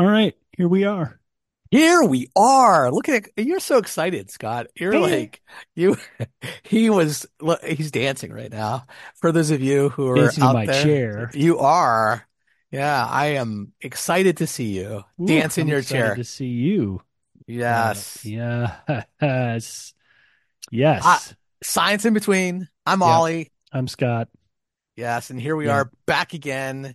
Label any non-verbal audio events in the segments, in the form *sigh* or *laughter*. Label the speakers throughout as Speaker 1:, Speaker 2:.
Speaker 1: All right, here we are.
Speaker 2: Here we are. Look at it. You're so excited, Scott. You're like you. *laughs* He was. He's dancing right now. For those of you who are
Speaker 1: Dancing in
Speaker 2: out
Speaker 1: my
Speaker 2: there,
Speaker 1: chair.
Speaker 2: you are. Yeah, I am excited to see you
Speaker 1: Ooh,
Speaker 2: dance in
Speaker 1: I'm
Speaker 2: your
Speaker 1: excited
Speaker 2: chair.
Speaker 1: to see you. Uh,
Speaker 2: Yes.
Speaker 1: yes. *laughs* Yes.
Speaker 2: Ah. Science in between. I'm
Speaker 1: Yep.
Speaker 2: Ollie.
Speaker 1: I'm Scott.
Speaker 2: Yes, and here we
Speaker 1: Yeah.
Speaker 2: are back again.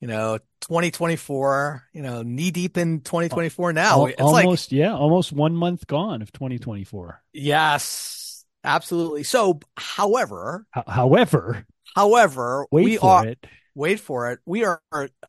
Speaker 2: You know, 2024. You know, knee deep in 2024 now. It's like
Speaker 1: almost, yeah, almost one month gone of 2024.
Speaker 2: yes, absolutely. So, however,
Speaker 1: Ho- however,
Speaker 2: however,
Speaker 1: wait
Speaker 2: we
Speaker 1: for
Speaker 2: are.
Speaker 1: it.
Speaker 2: wait for it. We are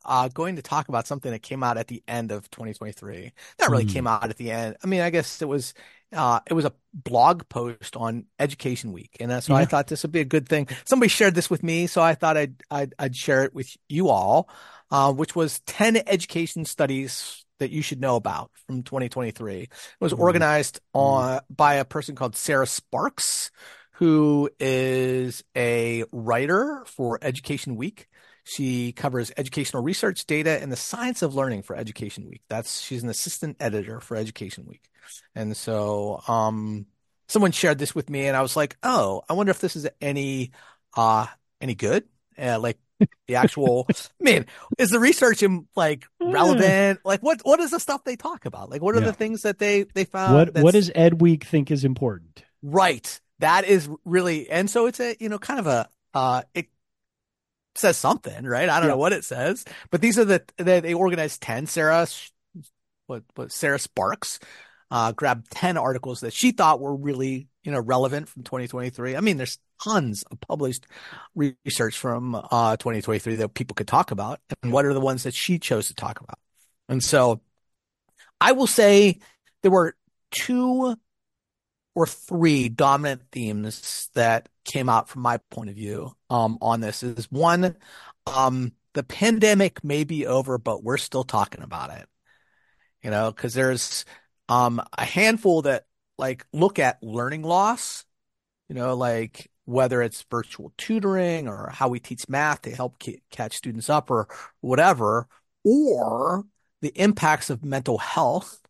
Speaker 2: uh, going to talk about something that came out at the end of 2023. That really
Speaker 1: Hmm.
Speaker 2: came out at the end. I mean, I guess it was uh, it was a blog post on Education Week, and uh, so I thought this would be a good thing. Somebody shared this with me, so I thought I'd I'd, I'd share it with you all, uh, which was 10 education studies that you should know about from 2023. It was
Speaker 1: Mhm.
Speaker 2: organized on by a person called Sarah Sparks, who is a writer for Education Week. She covers educational research data and the science of learning for Education Week. That's she's an assistant editor for Education Week. And so um someone shared this with me and I was like, "Oh, I wonder if this is any uh any good?" Uh, like the actual man, is the research in like relevant? Like what what is the stuff they talk about? Like what are
Speaker 1: Yeah.
Speaker 2: the things that they they found
Speaker 1: What what does Ed Week think is important?
Speaker 2: Right. That is really, and so it's a, you know, kind of a, uh, it says something, right? I don't
Speaker 1: Yeah.
Speaker 2: know what it says, but these are the, they, they organized 10. Sarah, what, what, Sarah Sparks, uh, grabbed 10 articles that she thought were really, you know, relevant from 2023. I mean, there's tons of published research from, uh, 2023 that people could talk about. And what are the ones that she chose to talk about? And so I will say there were two or three dominant themes that came out from my point of view um, on this is one, um, the pandemic may be over, but we're still talking about it. You know, because there's um, a handful that like look at learning loss, you know, like whether it's virtual tutoring or how we teach math to help ca- catch students up or whatever, or the impacts of mental health,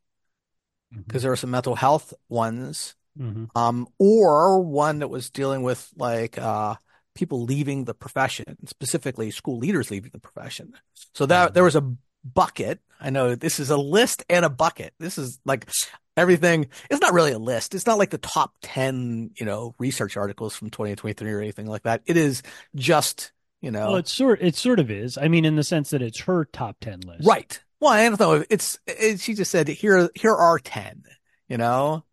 Speaker 2: because there are some mental health ones
Speaker 1: Mhm.
Speaker 2: um, or one that was dealing with like uh, people leaving the profession, specifically school leaders leaving the profession. So that there was a bucket. I know this is a list and a bucket. This is like everything. It's not really a list. It's not like the top 10, you know, research articles from 2023 or anything like that. It is just, you know,
Speaker 1: Well, it sort it sort of is. I mean, in the sense that it's her top ten list.
Speaker 2: right. Well, I don't know. It's, it, she just said, here, here are 10, you know?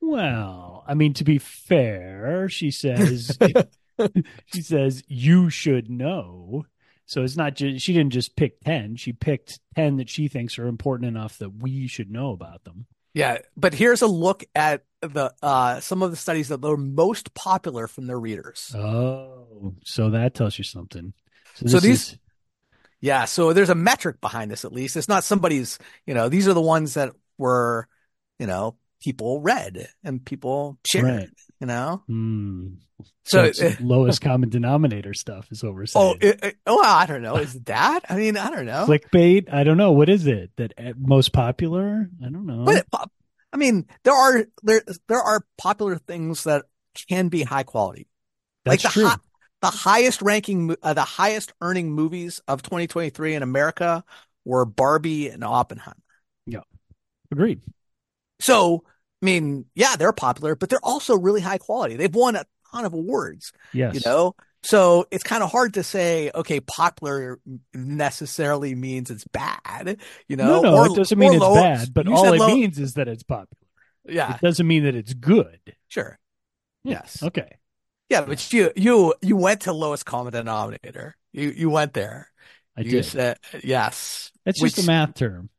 Speaker 1: Well, I mean, to be fair, she says *laughs* *laughs* she says you should know. So it's not just she didn't just pick ten. She picked ten that she thinks are important enough that we should know about them.
Speaker 2: Yeah, but here's a look at the uh some of the studies that were most popular from their readers.
Speaker 1: Oh, so that tells you something. So,
Speaker 2: So these-
Speaker 1: is-
Speaker 2: Yeah, so there's a metric behind this at least. It's not somebody's, you know, these are the ones that were, you know, people read and people shared,
Speaker 1: Right.
Speaker 2: You know?
Speaker 1: hmm.
Speaker 2: So,
Speaker 1: So, *laughs* lowest common denominator stuff is what we're
Speaker 2: oh,
Speaker 1: saying.
Speaker 2: it, it- oh, I don't know. Is that? I mean, I don't know.
Speaker 1: Clickbait? I don't know. What is it? That uh, most popular? I don't know.
Speaker 2: But pop- I mean, there are there there are popular things that can be high quality.
Speaker 1: That's
Speaker 2: like the
Speaker 1: true.
Speaker 2: hi- the highest ranking, uh, the highest earning movies of 2023 in America were Barbie and Oppenheimer.
Speaker 1: Yeah, agreed.
Speaker 2: So, I mean, yeah, they're popular, but they're also really high quality. They've won a ton of awards,
Speaker 1: Yes.
Speaker 2: you know? So it's kind of hard to say, okay, popular necessarily means it's bad, you know?
Speaker 1: no, no,
Speaker 2: or,
Speaker 1: it doesn't mean it's
Speaker 2: low-
Speaker 1: bad, but all it
Speaker 2: low-
Speaker 1: means is that it's popular.
Speaker 2: Yeah,
Speaker 1: It doesn't mean that it's good.
Speaker 2: sure. Yes.
Speaker 1: Okay.
Speaker 2: Yeah, but you, you, you went to lowest common denominator. You, you went there.
Speaker 1: I
Speaker 2: you
Speaker 1: did.
Speaker 2: said, yes.
Speaker 1: That's just a math term.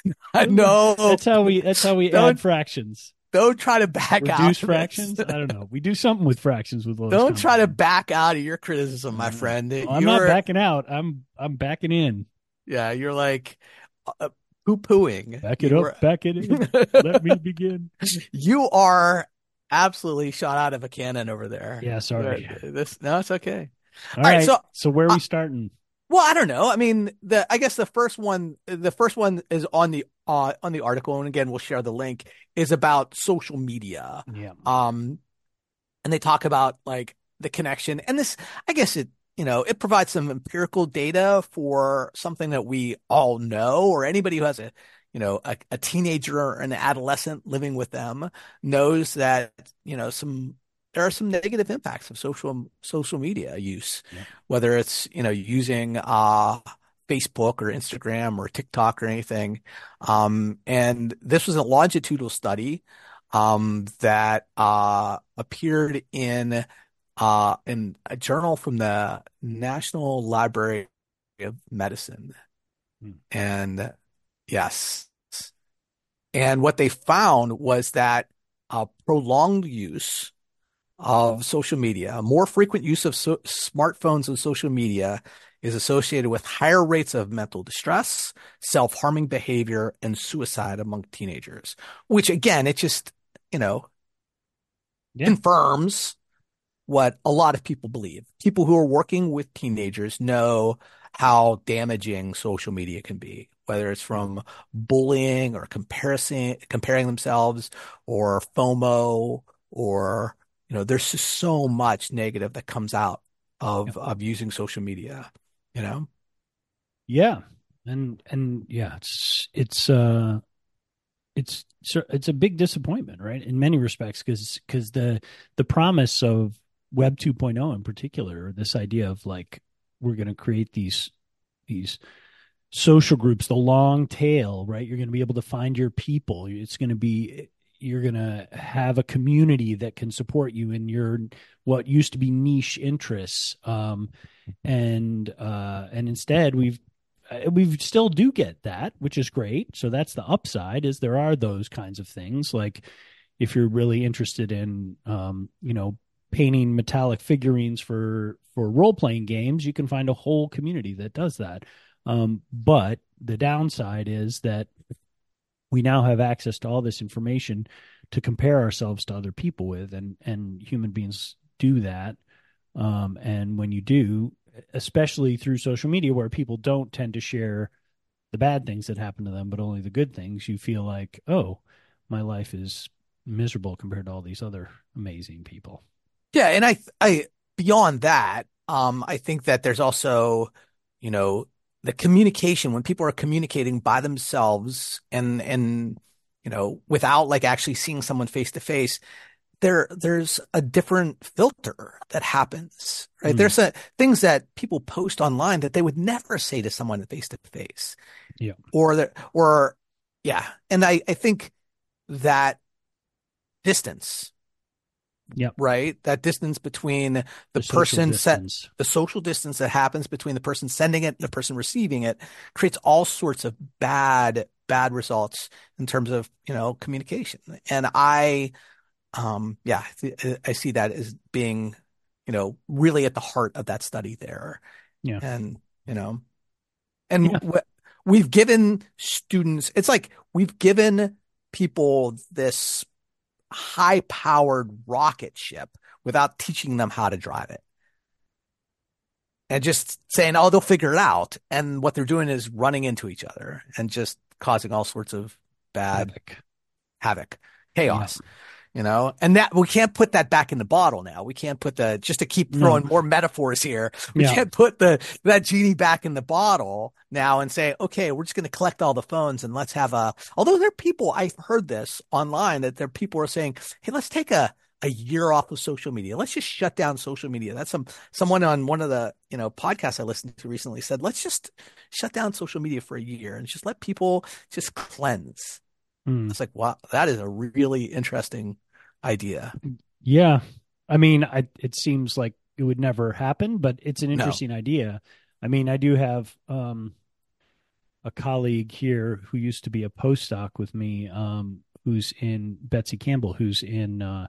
Speaker 1: *laughs*
Speaker 2: I know.
Speaker 1: That's how we. That's how we
Speaker 2: Don't-
Speaker 1: add fractions.
Speaker 2: Don't try to back out.
Speaker 1: Reduce
Speaker 2: of
Speaker 1: fractions.
Speaker 2: this.
Speaker 1: I don't know. We do something with fractions with lowest
Speaker 2: Don't
Speaker 1: common
Speaker 2: try to back out of your criticism, my friend.
Speaker 1: Well, I'm not
Speaker 2: You're-
Speaker 1: backing out. I'm I'm backing in.
Speaker 2: Yeah, you're like uh, poo pooing.
Speaker 1: Back it
Speaker 2: You
Speaker 1: up.
Speaker 2: were-
Speaker 1: Back it in. Let me *laughs* begin.
Speaker 2: you are absolutely shot out of a cannon over there.
Speaker 1: Yeah. Sorry.
Speaker 2: Uh, This no, it's okay.
Speaker 1: All
Speaker 2: right,
Speaker 1: right.
Speaker 2: so-
Speaker 1: So, where are
Speaker 2: uh,
Speaker 1: we starting?
Speaker 2: Well, I don't know. I mean, the I guess the first one, the first one is on the uh, on the article, and again, we'll share the link. Is about social media.
Speaker 1: Yeah.
Speaker 2: Um, and they talk about like the connection, and this, I guess it, you know, it provides some empirical data for something that we all know, or anybody who has a, you know, a, a teenager or an adolescent living with them knows that, you know, some there are some negative impacts of social social media use,
Speaker 1: Yeah.
Speaker 2: whether it's you know using uh, Facebook or Instagram or TikTok or anything. Um, and this was a longitudinal study um, that uh, appeared in uh, in a journal from the National Library of Medicine.
Speaker 1: Hmm.
Speaker 2: And yes, and what they found was that uh, prolonged use of social media, more frequent use of so- smartphones and social media is associated with higher rates of mental distress, self-harming behavior, and suicide among teenagers, which again, it just, you know,
Speaker 1: Yeah.
Speaker 2: confirms what a lot of people believe. People who are working with teenagers know how damaging social media can be, whether it's from bullying or comparison, comparing themselves or FOMO or, you know, there's just so much negative that comes out of, of using social media, you know?
Speaker 1: Yeah, and and yeah, it's it's uh, it's it's a big disappointment, right? In many respects, because because the the promise of Web 2.0 in particular, this idea of like we're going to create these these social groups, the long tail, right? You're going to be able to find your people. It's going to be you're going to have a community that can support you in your what used to be niche interests. Um, and uh, and instead we've uh, we still do get that which is great. So that's the upside is there are those kinds of things. Like if you're really interested in um, you know painting metallic figurines for for role playing games you can find a whole community that does that. Um, but the downside is that we now have access to all this information to compare ourselves to other people with and and human beings do that. Um, and when you do especially through social media where people don't tend to share the bad things that happen to them but only the good things you feel like oh my life is miserable compared to all these other amazing people.
Speaker 2: Yeah, and I I beyond that, um, I think that there's also, you know, the communication when people are communicating by themselves and and you know, without like actually seeing someone face to face, there there's a different filter that happens, right?
Speaker 1: Mm.
Speaker 2: There's a, things that people post online that they would never say to someone face to face.
Speaker 1: Yeah.
Speaker 2: Or that or yeah, and I I think that distance
Speaker 1: Yep.
Speaker 2: right? That distance between the,
Speaker 1: social
Speaker 2: person set,
Speaker 1: distance.
Speaker 2: the social distance that happens between the person sending it and the person receiving it creates all sorts of bad, bad results in terms of, you know, communication. And I, um, yeah, I I see that as being, you know, really at the heart of that study there.
Speaker 1: Yeah.
Speaker 2: And, you know, and
Speaker 1: Yeah.
Speaker 2: w- we've given students, it's like we've given people this high powered rocket ship without teaching them how to drive it. And just saying, oh, they'll figure it out. And what they're doing is running into each other and just causing all sorts of bad
Speaker 1: Havoc.
Speaker 2: havoc, chaos, you know, and that we can't put that back in the bottle now. We can't put the, just to keep
Speaker 1: No.
Speaker 2: throwing mm. more metaphors here. We
Speaker 1: Yeah.
Speaker 2: can't put the, that genie back in the bottle now and say, okay, we're just going to collect all the phones and let's have a, although there are people, I've heard this online that there are people who are saying, Hey, let's take a, a year off of social media. Let's just shut down social media. That's some, someone on one of the, you know, podcasts I listened to recently said, let's just shut down social media for a year and just let people just cleanse.
Speaker 1: Hmm.
Speaker 2: It's like, wow, that is a really interesting idea.
Speaker 1: Yeah. I mean, I, it seems like it would never happen, but it's an
Speaker 2: No.
Speaker 1: interesting idea. I mean, I do have um, a colleague here who used to be a postdoc with me, um, who's in Betsy Campbell, who's in uh,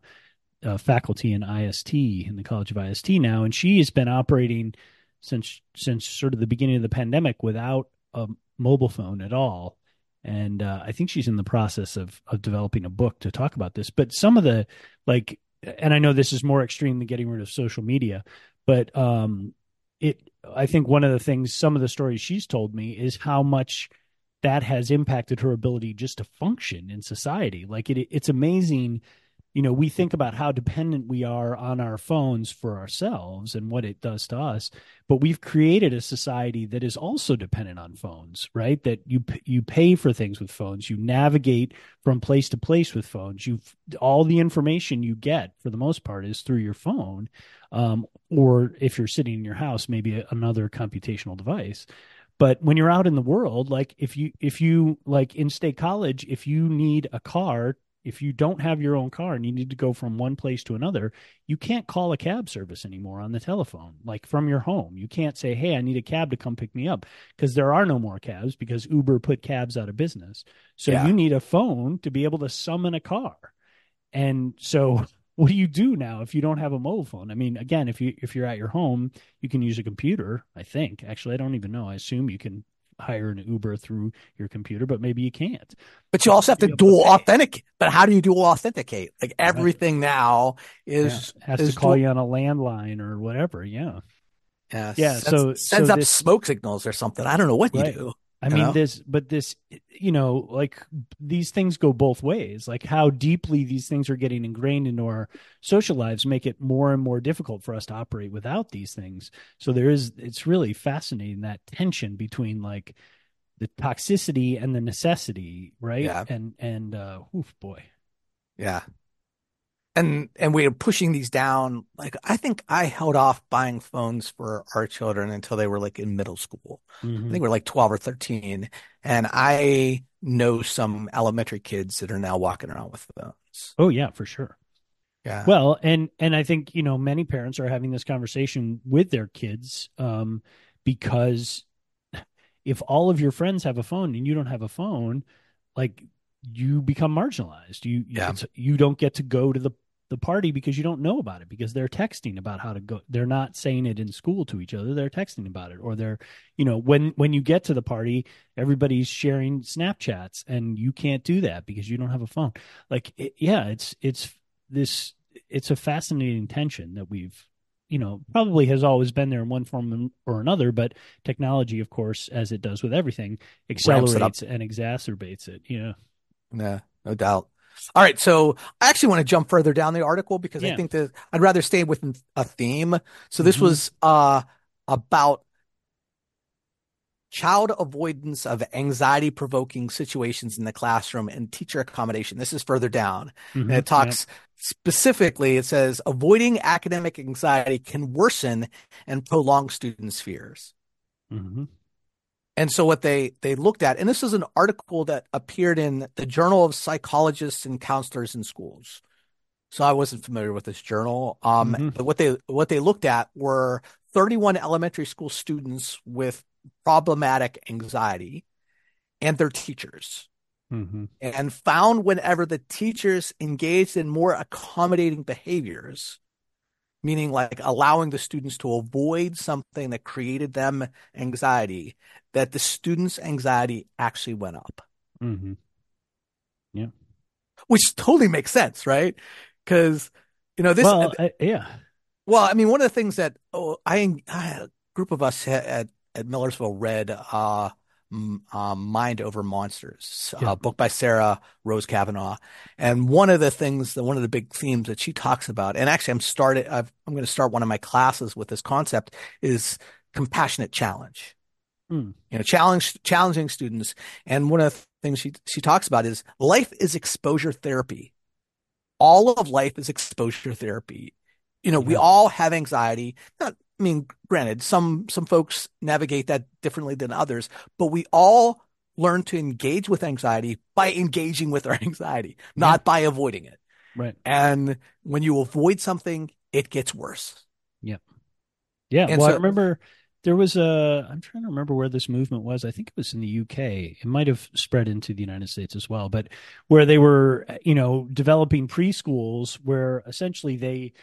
Speaker 1: uh, faculty in IST in the College of IST now, and she has been operating since since sort of the beginning of the pandemic without a mobile phone at all. And uh, I think she's in the process of of developing a book to talk about this. But some of the like, and I know this is more extreme than getting rid of social media, but um, it I think one of the things some of the stories she's told me is how much that has impacted her ability just to function in society. Like it it's amazing you know, we think about how dependent we are on our phones for ourselves and what it does to us, but we've created a society that is also dependent on phones, right? That you you pay for things with phones, you navigate from place to place with phones. You all the information you get for the most part is through your phone, um, or if you're sitting in your house, maybe another computational device but when you're out in the world like if you if you like in state college if you need a car if you don't have your own car and you need to go from one place to another, you can't call a cab service anymore on the telephone, like from your home. You can't say, Hey, I need a cab to come pick me up because there are no more cabs because Uber put cabs out of business. So yeah. you need a phone to be able to summon a car. And so *laughs* what do you do now if you don't have a mobile phone? I mean, again, if you if you're at your home, you can use a computer, I think. Actually, I don't even know. I assume you can hire an Uber through your computer, but maybe you can't.
Speaker 2: But you also have to dual authenticate. But how do you dual authenticate? Like everything right. now is
Speaker 1: yeah. has
Speaker 2: is
Speaker 1: to call dual- you on a landline or whatever. Yeah.
Speaker 2: Yeah. Yeah. Sends, so sends so up this, smoke signals or something. I don't know what you do.
Speaker 1: I mean, know? this, but this, you know, like these things go both ways. Like how deeply these things are getting ingrained into our social lives make it more and more difficult for us to operate without these things. So there is, it's really fascinating that tension between like the toxicity and the necessity, right? Yeah. And, and, uh, oof, boy.
Speaker 2: Yeah and and we are pushing these down like i think i held off buying phones for our children until they were like in middle school mm-hmm. i think we're like 12 or 13 and i know some elementary kids that are now walking around with phones
Speaker 1: oh yeah for sure
Speaker 2: yeah
Speaker 1: well and and i think you know many parents are having this conversation with their kids um because if all of your friends have a phone and you don't have a phone like you become marginalized. You
Speaker 2: yeah.
Speaker 1: you don't get to go to the the party because you don't know about it because they're texting about how to go they're not saying it in school to each other they're texting about it or they're you know when when you get to the party everybody's sharing snapchats and you can't do that because you don't have a phone. Like it, yeah it's it's this it's a fascinating tension that we've you know probably has always been there in one form or another but technology of course as it does with everything accelerates and exacerbates it. Yeah.
Speaker 2: Yeah no doubt all right, so I actually want to jump further down the article because yeah. I think that I'd rather stay with a theme. So this mm-hmm. was uh, about child avoidance of anxiety provoking situations in the classroom and teacher accommodation. This is further down. Mm-hmm. And it talks yeah. specifically, it says avoiding academic anxiety can worsen and prolong students' fears.
Speaker 1: Mm-hmm.
Speaker 2: And so what they they looked at, and this is an article that appeared in the Journal of Psychologists and Counselors in Schools. So I wasn't familiar with this journal. Um, mm-hmm. but what they what they looked at were 31 elementary school students with problematic anxiety and their teachers.
Speaker 1: Mm-hmm.
Speaker 2: And found whenever the teachers engaged in more accommodating behaviors, meaning like allowing the students to avoid something that created them anxiety, that the students' anxiety actually went up.
Speaker 1: Mm-hmm. Yeah.
Speaker 2: Which totally makes sense, right? Because, you know, this.
Speaker 1: Well, uh, yeah.
Speaker 2: Well, I mean, one of the things that oh, I, I a group of us at, at Millersville read uh, um, Mind Over Monsters, yeah. a book by Sarah Rose Cavanagh. And one of the things, one of the big themes that she talks about, and actually I'm started, i am going to start one of my classes with this concept is compassionate challenge.
Speaker 1: Mm.
Speaker 2: You know, challenge, challenging students. And one of the things she, she talks about is life is exposure therapy. All of life is exposure therapy. You know, yeah. we all have anxiety, not I mean, granted, some some folks navigate that differently than others, but we all learn to engage with anxiety by engaging with our *laughs* anxiety, not yeah. by avoiding it.
Speaker 1: Right.
Speaker 2: And when you avoid something, it gets worse.
Speaker 1: Yep. Yeah. And well, so, I remember there was a, I'm trying to remember where this movement was. I think it was in the UK. It might have spread into the United States as well, but where they were, you know, developing preschools where essentially they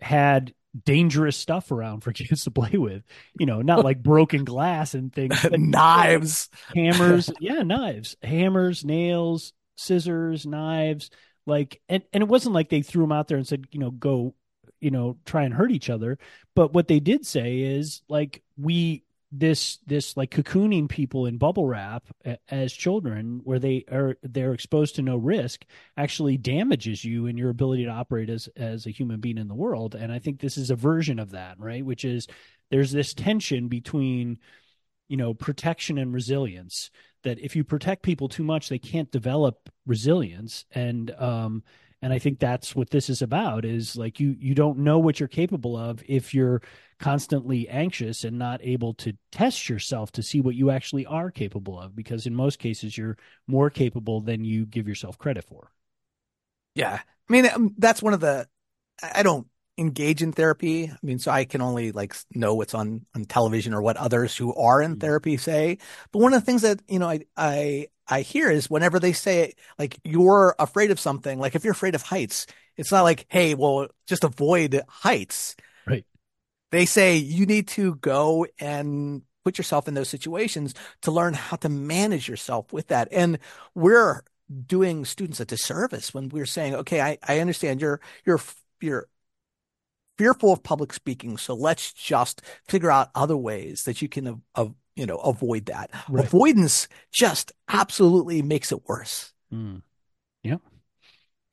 Speaker 1: had dangerous stuff around for *laughs* kids to play with. You know, not like broken glass and things, *laughs*
Speaker 2: knives,
Speaker 1: hammers. Yeah, knives, hammers, nails, scissors, knives. Like, and, and it wasn't like they threw them out there and said, you know, go, you know try and hurt each other but what they did say is like we this this like cocooning people in bubble wrap as children where they are they're exposed to no risk actually damages you and your ability to operate as as a human being in the world. And i think this is a version of that right? Which is there's this tension between you know protection and resilience that if you protect people too much they can't develop resilience. And um and i think that's what this is about is like you you don't know what you're capable of if you're constantly anxious and not able to test yourself to see what you actually are capable of because in most cases you're more capable than you give yourself credit for.
Speaker 2: Yeah. I mean um, that's one of the i don't engage in therapy. I mean so i can only like know what's on on television or what others who are in mm-hmm. therapy say. But one of the things that you know i i i hear is whenever they say like you're afraid of something like if you're afraid of heights it's not like hey well just avoid heights they say you need to go and put yourself in those situations to learn how to manage yourself with that and we're doing students a disservice when we're saying okay i i understand you're you're you're fearful of public speaking. So let's just figure out other ways that you can, uh, you know, avoid that. Right. Avoidance just absolutely makes it worse.
Speaker 1: Mm. Yeah.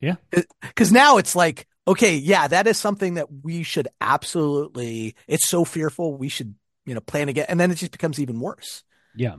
Speaker 1: Yeah.
Speaker 2: Because now it's like, okay, yeah, that is something that we should absolutely, it's so fearful. We should, you know, plan again. And then it just becomes even worse.
Speaker 1: Yeah.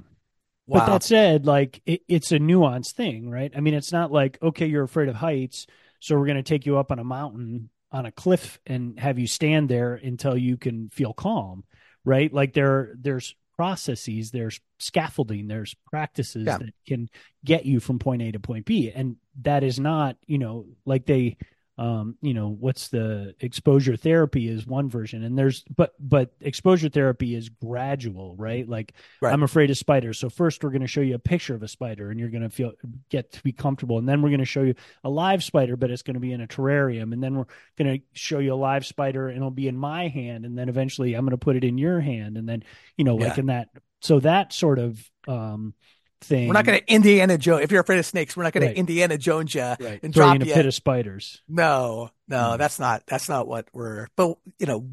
Speaker 1: Wow. But that said, like it, it's a nuanced thing, right? I mean, it's not like, okay, you're afraid of heights. So we're going to take you up on a mountain on a cliff and have you stand there until you can feel calm right like there there's processes there's scaffolding there's practices yeah. that can get you from point a to point b and that is not you know like they um, you know what's the exposure therapy is one version. And there's but but exposure therapy is gradual right? Like right. i'm afraid of spiders. So first we're going to show you a picture of a spider and you're going to feel get to be comfortable. And then we're going to show you a live spider but it's going to be in a terrarium. And then we're going to show you a live spider and it'll be in my hand. And then eventually i'm going to put it in your hand. And then you know like yeah. in that so that sort of um thing.
Speaker 2: We're not going to Indiana Jones. If you're afraid of snakes, we're not going right. to Indiana Jones you right. and Throw drop
Speaker 1: you in a pit of spiders.
Speaker 2: No, no, mm. that's not that's not what we're. But you know,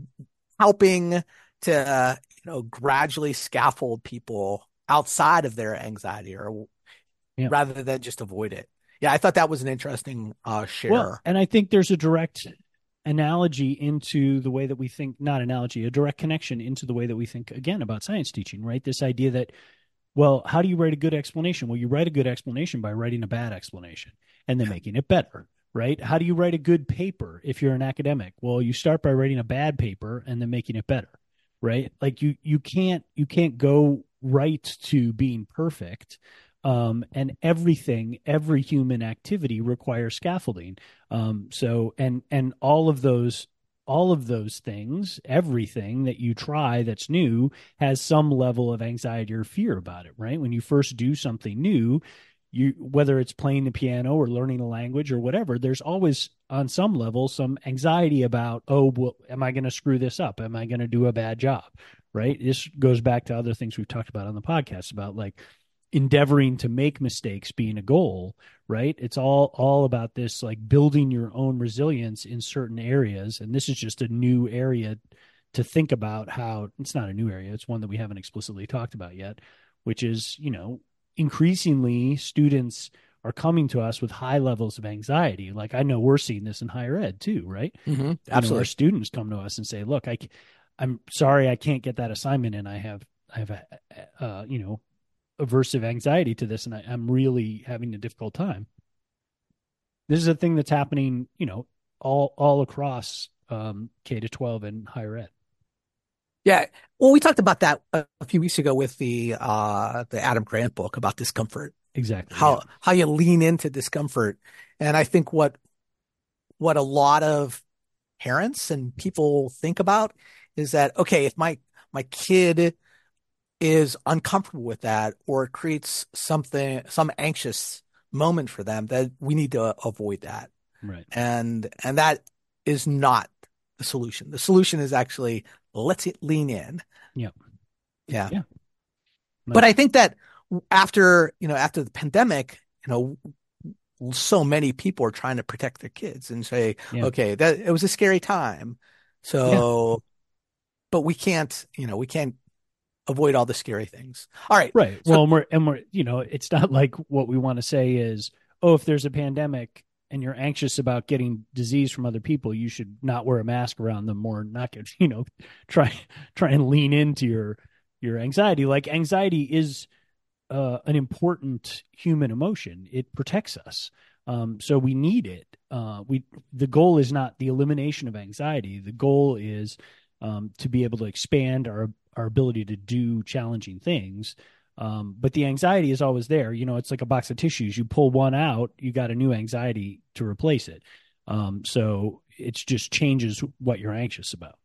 Speaker 2: helping to uh, you know gradually scaffold people outside of their anxiety, or yeah. rather than just avoid it. Yeah, I thought that was an interesting uh, share. Well,
Speaker 1: and I think there's a direct analogy into the way that we think not analogy a direct connection into the way that we think again about science teaching right this idea that well, how do you write a good explanation? Well, you write a good explanation by writing a bad explanation and then making it better, right? How do you write a good paper if you're an academic? Well, you start by writing a bad paper and then making it better, right? Like you you can't you can't go right to being perfect. Um, and everything, every human activity requires scaffolding. Um, so, and and all of those all of those things, everything that you try that's new has some level of anxiety or fear about it, right? When you first do something new, you whether it's playing the piano or learning a language or whatever, there's always on some level some anxiety about, oh, well, am I going to screw this up? Am I going to do a bad job? Right? This goes back to other things we've talked about on the podcast about like endeavoring to make mistakes being a goal right? It's all all about this like building your own resilience in certain areas. And this is just a new area to think about how it's not a new area it's one that we haven't explicitly talked about yet which is you know increasingly students are coming to us with high levels of anxiety. Like i know we're seeing this in higher ed too right?
Speaker 2: Mm-hmm. absolutely
Speaker 1: know, our students come to us and say look i i'm sorry i can't get that assignment and i have i have a uh, you know aversive anxiety to this and I, am really having a difficult time. This is a thing that's happening, you know, all all across um, K to 12 and higher ed.
Speaker 2: Yeah. Well, we talked about that a, a few weeks ago with the uh, the Adam Grant book about discomfort.
Speaker 1: Exactly.
Speaker 2: How yeah. how you lean into discomfort. And I think what what a lot of parents and people think about is that okay, if my my kid is uncomfortable with that or it creates something some anxious moment for them that we need to avoid that.
Speaker 1: Right.
Speaker 2: And and that is not the solution. The solution is actually let's lean in.
Speaker 1: Yeah.
Speaker 2: Yeah.
Speaker 1: Yeah
Speaker 2: but i think that after you know after the pandemic you know so many people are trying to protect their kids and say,
Speaker 1: Yeah.
Speaker 2: okay, that it was a scary time. So, but we can't, you know, we can't avoid all the scary things. All right.
Speaker 1: Right.
Speaker 2: So-
Speaker 1: well, and we're, and we're, you know, it's not like what we want to say is, oh, if there's a pandemic and you're anxious about getting disease from other people, you should not wear a mask around them or not get, *laughs* you know, try, try and lean into your, your anxiety. Like anxiety is uh, an important human emotion. It protects us. Um, so we need it. Uh, we, the goal is not the elimination of anxiety. The goal is, um, to be able to expand our, our ability to do challenging things. Um, but the anxiety is always there. You know, it's like a box of tissues. You pull one out, you got a new anxiety to replace it. Um, so it just changes what you're anxious about.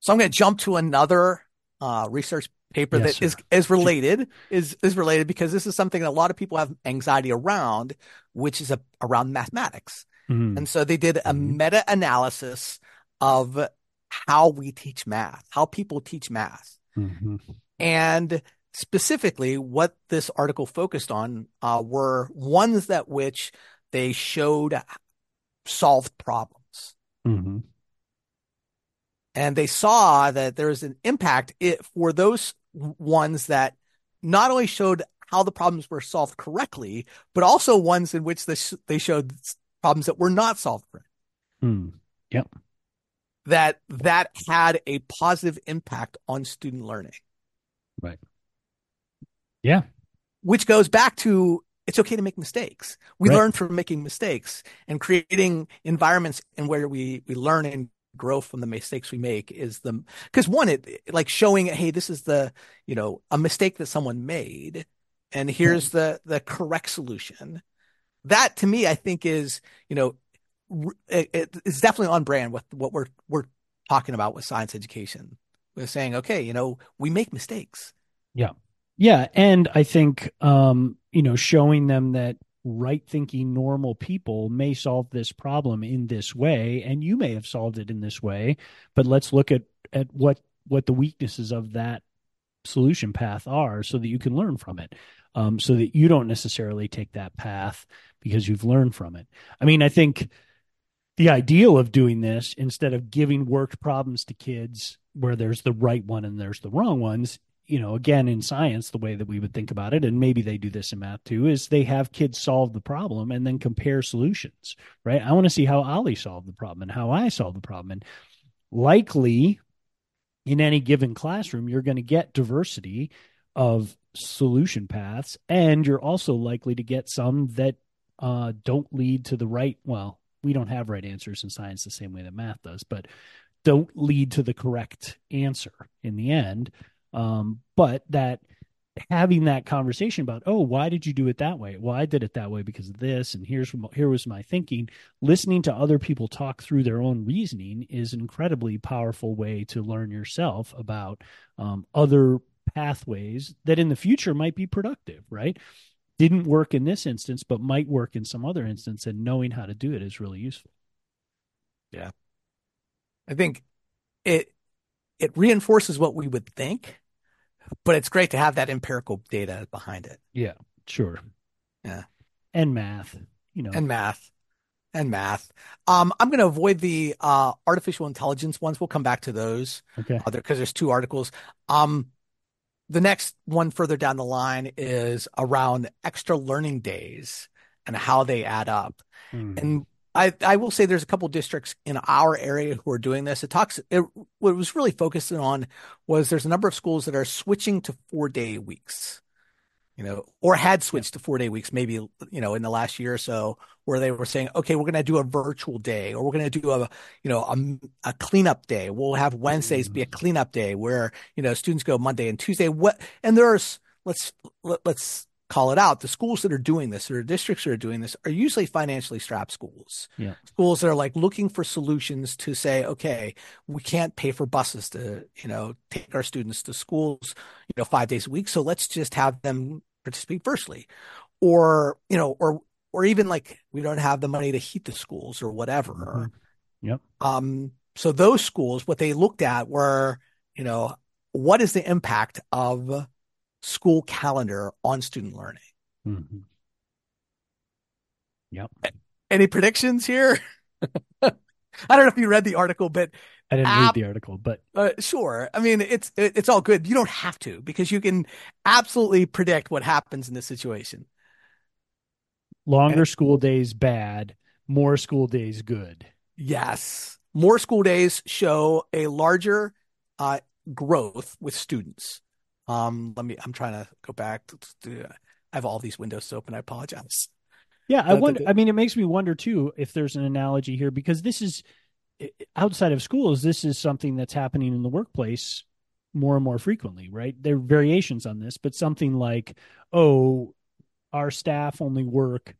Speaker 2: So I'm going to jump to another uh, research paper
Speaker 1: Yes,
Speaker 2: that is
Speaker 1: sir.
Speaker 2: is related is is related because this is something that a lot of people have anxiety around, which is a, around mathematics.
Speaker 1: Mhm.
Speaker 2: And so they did a
Speaker 1: Mhm.
Speaker 2: meta analysis of how we teach math, how people teach math.
Speaker 1: Mhm.
Speaker 2: And specifically, what this article focused on uh, were ones that which they showed solved problems.
Speaker 1: Mhm.
Speaker 2: And they saw that there was an impact it, for those ones that not only showed how the problems were solved correctly, but also ones in which they, sh- they showed problems that were not solved correctly.
Speaker 1: Mm.
Speaker 2: That that had a positive impact on student learning. Right.
Speaker 1: Yeah.
Speaker 2: which goes back to it's okay to make mistakes. We
Speaker 1: Right.
Speaker 2: learn from making mistakes and creating environments in where we we learn and grow from the mistakes we make is the because one it like showing hey this is the you know a mistake that someone made and here's the the correct solution. That to me I think is you know r- it, it's definitely on brand with what we're we're talking about with science education. We're saying okay you know we make mistakes.
Speaker 1: Yeah, yeah, and I think um, you know, showing them that right thinking normal people may solve this problem in this way and you may have solved it in this way, but let's look at at what what the weaknesses of that solution path are so that you can learn from it. Um, so that you don't necessarily take that path because you've learned from it. I mean, I think the ideal of doing this instead of giving worked problems to kids where there's the right one and there's the wrong ones you know, again, in science, the way that we would think about it, and maybe they do this in math too, is they have kids solve the problem and then compare solutions, right? I want to see how ali solved the problem and how I solved the problem. And likely in any given classroom, you're going to get diversity of solution paths, and you're also likely to get some that uh, don't lead to the right, well, we don't have right answers in science the same way that math does, but don't lead to the correct answer in the end. Um, but that having that conversation about oh why did you do it that way? Well i did it that way because of this and here's here was my thinking. Listening to other people talk through their own reasoning is an incredibly powerful way to learn yourself about um, other pathways that in the future might be productive right didn't work in this instance but might work in some other instance and knowing how to do it is really useful Yeah.
Speaker 2: I think it it reinforces what we would think, but it's great to have that empirical data behind it
Speaker 1: yeah sure
Speaker 2: Yeah.
Speaker 1: and math you know
Speaker 2: and math and math. Um, I'm going to avoid the uh, artificial intelligence ones. We'll come back to those
Speaker 1: okay
Speaker 2: because there's two articles. Um, the next one further down the line is around extra learning days and how they add up.
Speaker 1: Mhm.
Speaker 2: And I, I will say there's a couple districts in our area who are doing this. It talks, it, what it was really focusing on was there's a number of schools that are switching to four day weeks, you know, or had switched to four day weeks, maybe, you know, in the last year or so, where they were saying, okay, we're going to do a virtual day or we're going to do a, you know, a, a cleanup day. We'll have Wednesdays be a mm. cleanup day where, you know, students go Monday and Tuesday. What, and there's, let's, let, let's, call it out. The schools that are doing this or districts that are doing this are usually financially strapped schools.
Speaker 1: Yeah.
Speaker 2: Schools that are like looking for solutions to say, okay, we can't pay for buses to, you know, take our students to schools, you know, five days a week. So let's just have them participate virtually. Or, you know, or or even like we don't have the money to heat the schools or whatever.
Speaker 1: Mhm. Yep.
Speaker 2: Um, so those schools, what they looked at were, you know, what is the impact of school calendar on student learning?
Speaker 1: Mhm. Yep.
Speaker 2: Any predictions here? *laughs* I don't know if you read the article, but
Speaker 1: I didn't
Speaker 2: Ab-
Speaker 1: read the article, but
Speaker 2: uh, sure. I mean, it's it, it's all good. You don't have to because you can absolutely predict what happens in this situation.
Speaker 1: longer school days bad, more school days good.
Speaker 2: Yes, more school days show a larger uh, growth with students. Um, let me. I'm trying to go back. I have all these windows open. I apologize.
Speaker 1: Yeah, I wonder. I mean, it makes me wonder too if there's an analogy here because this is outside of schools. This is something that's happening in the workplace more and more frequently, right? There are variations on this, but something like, oh, our staff only work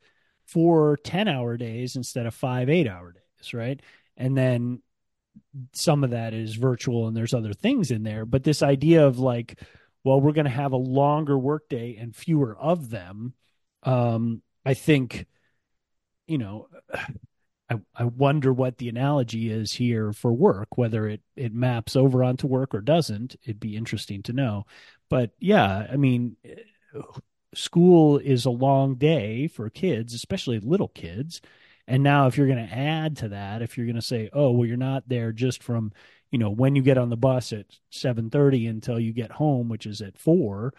Speaker 1: four 10 hour days instead of five eight hour days, right? And then some of that is virtual and there's other things in there. But this idea of like, well, we're going to have a longer workday and fewer of them. Um, I think, you know, I, I wonder what the analogy is here for work, whether it, it maps over onto work or doesn't. It'd be interesting to know. But yeah, I mean, school is a long day for kids, especially little kids. And now, if you're going to add to that, if you're going to say, "Oh, well, you're not there just from, you know, when you get on the bus at 7:30 until you get home, which is at four,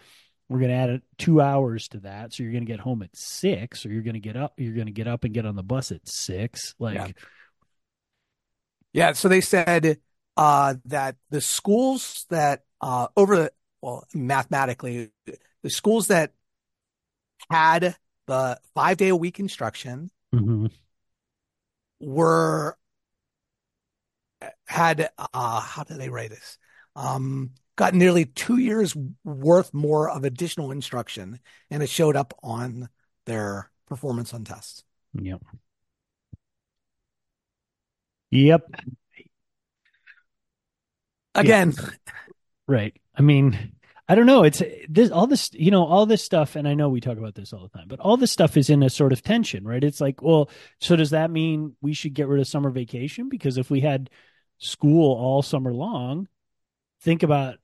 Speaker 1: we're going to add two hours to that, so you're going to get home at six, or you're going to get up, you're going to get up and get on the bus at six. Like,
Speaker 2: Yeah. Yeah, so they said uh, that the schools that uh, over the well, mathematically, the schools that had the five day a week instruction
Speaker 1: mhm.
Speaker 2: were had uh, how did they write this? Um, got nearly two years worth more of additional instruction, and it showed up on their performance on tests.
Speaker 1: yep, yep,
Speaker 2: Again,
Speaker 1: Right. I mean, I don't know. It's this all this, you know, all this stuff, and I know we talk about this all the time, but all this stuff is in a sort of tension, right? It's like, well, so does that mean we should get rid of summer vacation? Because if we had school all summer long, think about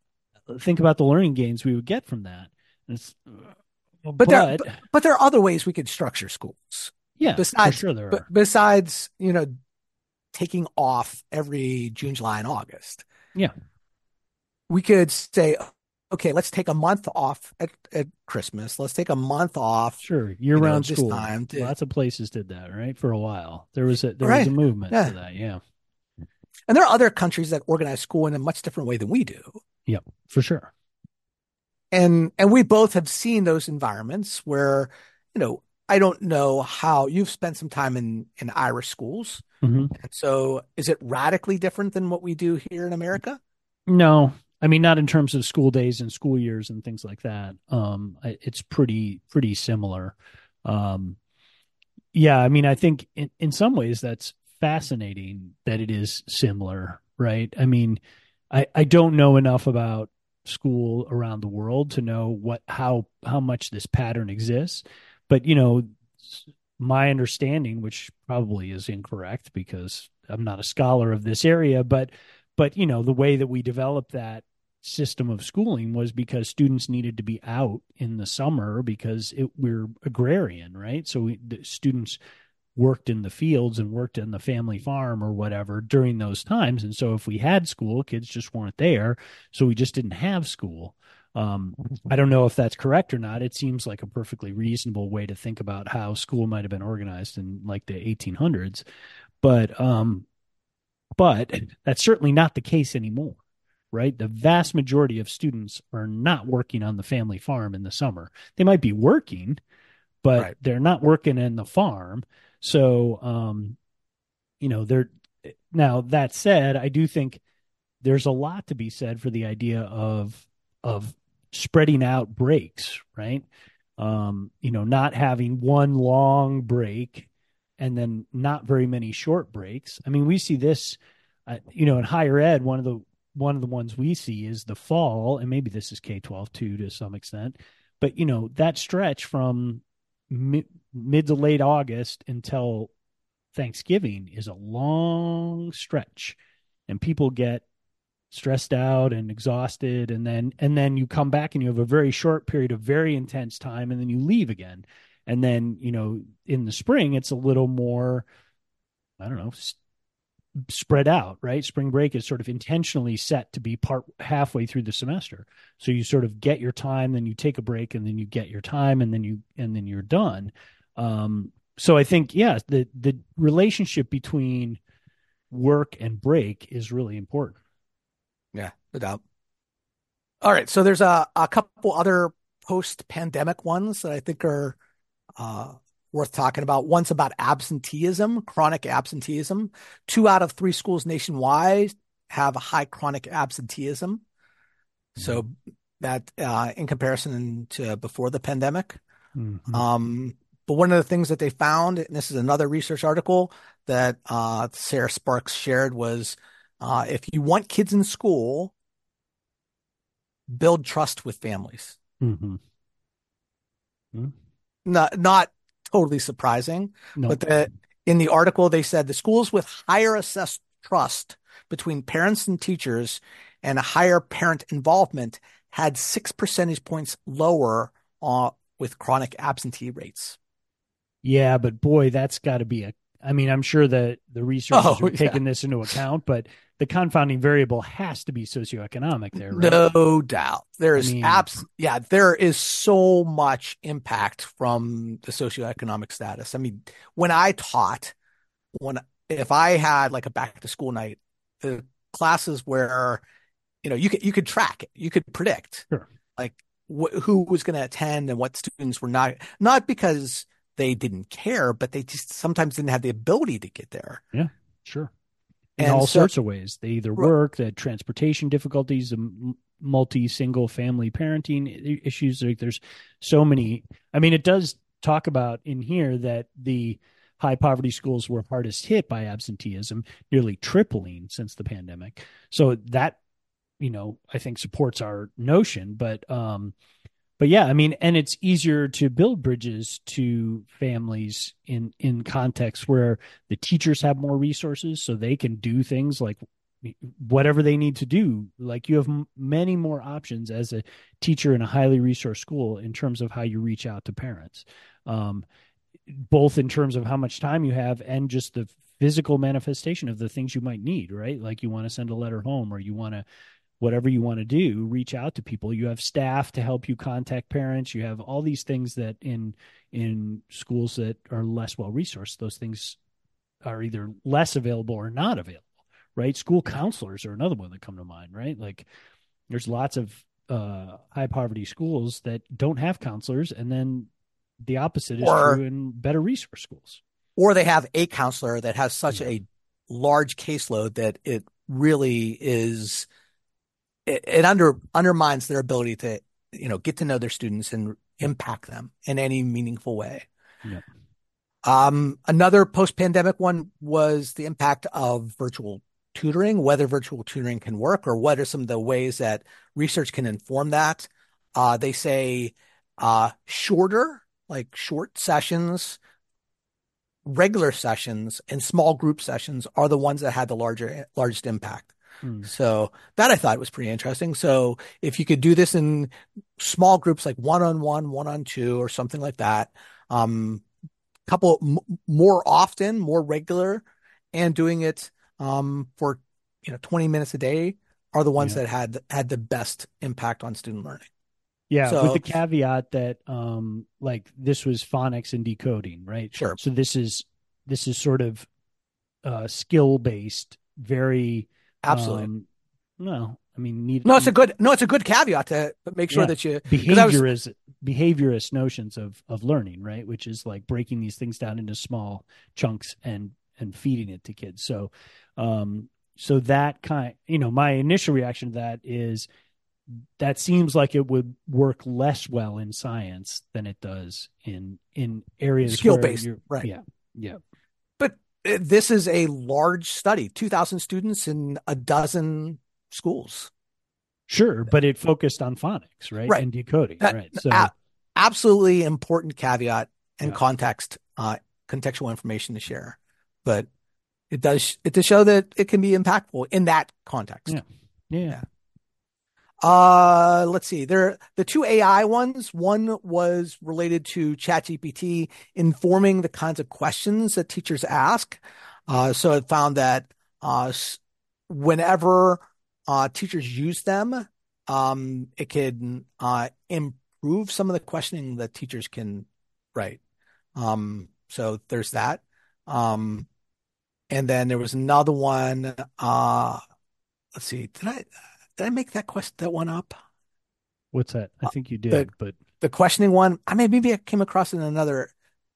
Speaker 1: think about the learning gains we would get from that. And It's, uh,
Speaker 2: but there, but, but there are other ways we could structure schools.
Speaker 1: yeah,
Speaker 2: besides-
Speaker 1: sure there
Speaker 2: But
Speaker 1: are.
Speaker 2: besides, you know, taking off every June, July, and August.
Speaker 1: Yeah.
Speaker 2: We could say, okay, let's take a month off at, at Christmas. Let's take a month off.
Speaker 1: Sure, year
Speaker 2: know,
Speaker 1: round
Speaker 2: this
Speaker 1: school.
Speaker 2: time to-
Speaker 1: Lots of places did that, right? For a while, there was a there was a movement
Speaker 2: Yeah.
Speaker 1: for that. Yeah,
Speaker 2: And there are other countries that organize school in a much different way than we do.
Speaker 1: Yep, for sure.
Speaker 2: And and we both have seen those environments where, you know, I don't know how you've spent some time in in Irish schools.
Speaker 1: hmm
Speaker 2: And so is it radically different than what we do here in America?
Speaker 1: No, I mean not in terms of school days and school years and things like that. Um, it's pretty pretty similar. Um, yeah, I mean I think in in some ways that's fascinating that it is similar, right? I mean, I I don't know enough about school around the world to know what how how much this pattern exists, but you know my understanding, which probably is incorrect because I'm not a scholar of this area, but but you know the way that we developed that system of schooling was because students needed to be out in the summer because it, we're agrarian, right? So we, the students worked in the fields and worked in the family farm or whatever during those times, and so if we had school, kids just weren't there, so we just didn't have school. Um, I don't know if that's correct or not. It seems like a perfectly reasonable way to think about how school might have been organized in like the 1800s, but um, but that's certainly not the case anymore, right? The vast majority of students are not working on the family farm in the summer. They might be working, but
Speaker 2: Right.
Speaker 1: they're not working in the farm. So, um, you know, they're now that said, I do think there's a lot to be said for the idea of of spreading out breaks, right? Um, you know, not having one long break and then not very many short breaks. I mean, we see this, uh, you know, in higher ed. One of the one of the ones we see is the fall, and maybe this is K twelve too to some extent. But you know, that stretch from mid, mid to late August until Thanksgiving is a long stretch, and people get stressed out and exhausted. And then and then you come back and you have a very short period of very intense time and then you leave again. And then you know in the spring it's a little more i don't know spread out right? Spring break is sort of intentionally set to be part halfway through the semester. So you sort of get your time then you take a break and then you get your time and then you and then you're done um, so i think yeah the the relationship between work and break is really important
Speaker 2: yeah no doubt all right so there's a, a couple other post pandemic ones that i think are uh, worth talking about. One's about absenteeism, chronic absenteeism. Two out of three schools nationwide have a high chronic absenteeism. Mm-hmm. So that uh, in comparison to before the pandemic. Mm-hmm. Um, but one of the things that they found, and this is another research article that uh, Sarah Sparks shared, was uh, if you want kids in school, build trust with families. Mm-hmm. Mm-hmm. Not not totally surprising. No. But the, in the article, they said the schools with higher assessed trust between parents and teachers and a higher parent involvement had six percentage points lower uh, with chronic absentee rates.
Speaker 1: Yeah, but boy, that's got to be a. I mean, I'm sure that the researchers oh, are taking yeah. this into account, but the confounding variable has to be socioeconomic there, right?
Speaker 2: No doubt. There is I mean, abs- yeah, there is so much impact from the socioeconomic status. I mean, when I taught, when if I had like a back to school night, the classes where you know you could you could track it, you could predict
Speaker 1: sure.
Speaker 2: like wh- who was going to attend and what students were not, not because they didn't care, but they just sometimes didn't have the ability to get there.
Speaker 1: Yeah, sure in and all so, sorts of ways. They either work, the transportation difficulties, multi single family parenting issues. Like there's so many. I mean, it does talk about in here that the high poverty schools were hardest hit by absenteeism, nearly tripling since the pandemic. So that, you know, I think supports our notion. But um, but yeah, I mean, and it's easier to build bridges to families in in contexts where the teachers have more resources, so they can do things like whatever they need to do. Like you have many more options as a teacher in a highly resourced school in terms of how you reach out to parents, um, both in terms of how much time you have and just the physical manifestation of the things you might need. Right, like you want to send a letter home or you want to whatever you want to do reach out to people. You have staff to help you contact parents. You have all these things that in in schools that are less well resourced those things are either less available or not available right? School counselors are another one that come to mind right? Like there's lots of uh, high poverty schools that don't have counselors and then the opposite is or, true in better resource schools.
Speaker 2: Or they have a counselor that has such yeah. a large caseload that it really is it, it under undermines their ability to you know get to know their students and impact them in any meaningful way.
Speaker 1: Yeah.
Speaker 2: Um, another post-pandemic one was the impact of virtual tutoring, whether virtual tutoring can work, or what are some of the ways that research can inform that. Uh, they say uh, shorter, like short sessions, regular sessions, and small group sessions are the ones that had the larger largest impact. Hmm. So that I thought was pretty interesting. So if you could do this in small groups, like one on one, one on two, or something like that, um, couple m- more often, more regular, and doing it um, for you know 20 minutes a day are the ones yeah. that had had the best impact on student learning.
Speaker 1: Yeah, so, with the caveat that um, like this was phonics and decoding, right?
Speaker 2: Sure.
Speaker 1: So this is this is sort of uh, skill based, very
Speaker 2: Absolutely.
Speaker 1: Um, no, I mean, need,
Speaker 2: no, it's a good no, it's a good caveat to make sure yeah, that you
Speaker 1: behaviorist was, behaviorist notions of of learning, right? Which is like breaking these things down into small chunks and and feeding it to kids. So, um, so that kind, you know, my initial reaction to that is that seems like it would work less well in science than it does in in areas of
Speaker 2: skill based, right?
Speaker 1: Yeah, yeah
Speaker 2: this is a large study 2000 students in a dozen schools
Speaker 1: sure but it focused on phonics right, right. and decoding that, right
Speaker 2: so a- absolutely important caveat and yeah. context uh, contextual information to share but it does it to show that it can be impactful in that context
Speaker 1: yeah yeah, yeah.
Speaker 2: Uh, let's see. There, the two AI ones. One was related to ChatGPT informing the kinds of questions that teachers ask. Uh, so it found that uh, whenever uh, teachers use them, um, it can uh, improve some of the questioning that teachers can write. Um, so there's that. Um, and then there was another one. Uh, let's see. Did I did I make that quest that one up?
Speaker 1: What's that? I think you did,
Speaker 2: the,
Speaker 1: but
Speaker 2: the questioning one. I mean, maybe I came across in another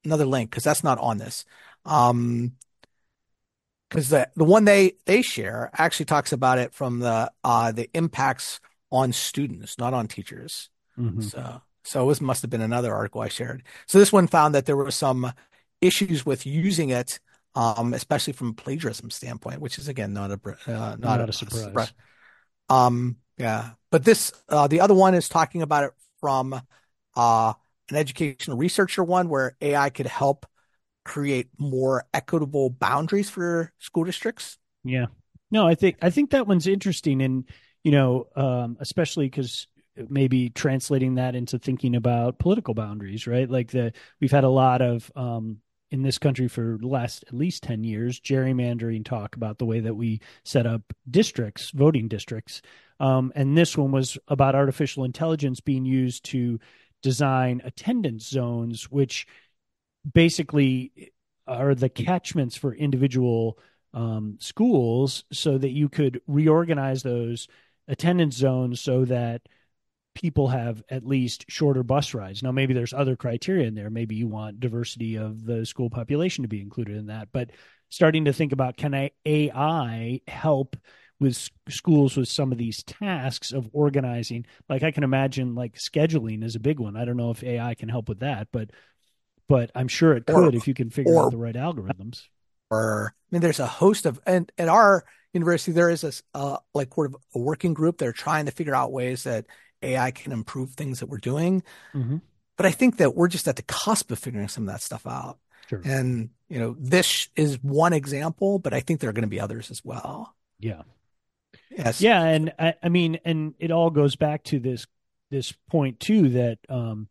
Speaker 2: another link because that's not on this. Um, because the the one they they share actually talks about it from the uh the impacts on students, not on teachers. Mm-hmm. So so this must have been another article I shared. So this one found that there were some issues with using it, um, especially from a plagiarism standpoint, which is again not a uh, not,
Speaker 1: not, a, a surprise. surprise.
Speaker 2: Um, yeah, but this uh, the other one is talking about it from uh, an educational researcher one where AI could help create more equitable boundaries for school districts.
Speaker 1: Yeah. No, I think I think that one's interesting and you know, um, especially because maybe translating that into thinking about political boundaries, right? Like the we've had a lot of um, in this country for last at least 10 years gerrymandering talk about the way that we set up districts voting districts. Um, and this one was about artificial intelligence being used to design attendance zones which basically are the catchments for individual um, schools so that you could reorganize those attendance zones so that people have at least shorter bus rides. Now, maybe there's other criteria in there. Maybe you want diversity of the school population to be included in that. But starting to think about can I, AI help with schools with some of these tasks of organizing? Like I can imagine, like scheduling is a big one. I don't know if AI can help with that, but but I'm sure it could or, if you can figure or, out the right algorithms.
Speaker 2: Or I mean, there's a host of and at our university there is a uh, like sort of a working group. that are trying to figure out ways that AI can improve things that we're doing. Mm-hmm. But I think that we're just at the cusp of figuring some of that stuff out. Sure. And you know, this is one example, but I think there are going to be others as well.
Speaker 1: Yeah.
Speaker 2: Yes.
Speaker 1: Yeah, and I, I mean, and it all goes back to this this point too that um,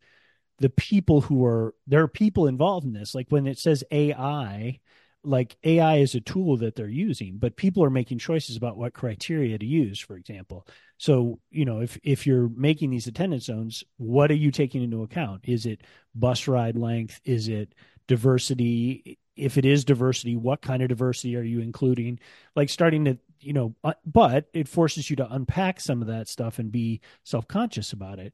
Speaker 1: the people who are there are people involved in this like when it says ai like ai is a tool that they're using but people are making choices about what criteria to use for example. So you know if if you're making these attendance zones what are you taking into account? Is it bus ride length? Is it diversity? If it is diversity what kind of diversity are you including? Like starting to you know uh, but it forces you to unpack some of that stuff and be self-conscious about it.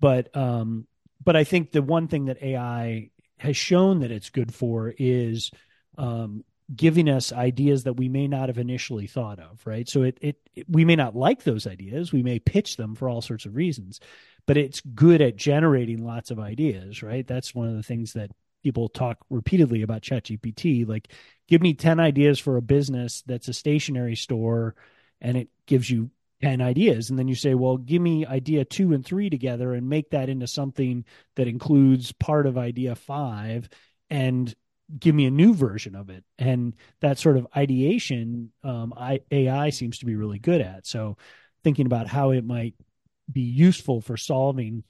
Speaker 1: But um but I think the one thing that AI has shown that it's good for is um, giving us ideas that we may not have initially thought of, right? So it, it, it we may not like those ideas, we may pitch them for all sorts of reasons, but it's good at generating lots of ideas, right? That's one of the things that people talk repeatedly about ChatGPT. Like, give me ten ideas for a business that's a stationery store, and it gives you 10 ideas and then you say well give me idea 2 and 3 together and make that into something that includes part of idea 5 and give me a new version of it. And that sort of ideation um, I, ai seems to be really good at. So thinking about how it might be useful for solving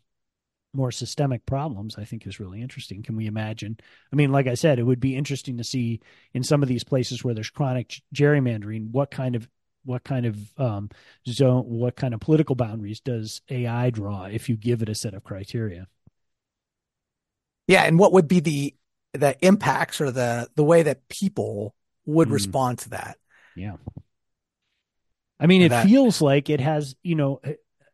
Speaker 1: more systemic problems i think is really interesting. Can we imagine? I mean like i said it would be interesting to see in some of these places where there's chronic gerrymandering what kind of what kind of um, zone, what kind of political boundaries does AI draw if you give it a set of criteria?
Speaker 2: Yeah, and what would be the the impacts or the the way that people would mm. respond to that?
Speaker 1: Yeah, I mean, it that, feels like it has. You know,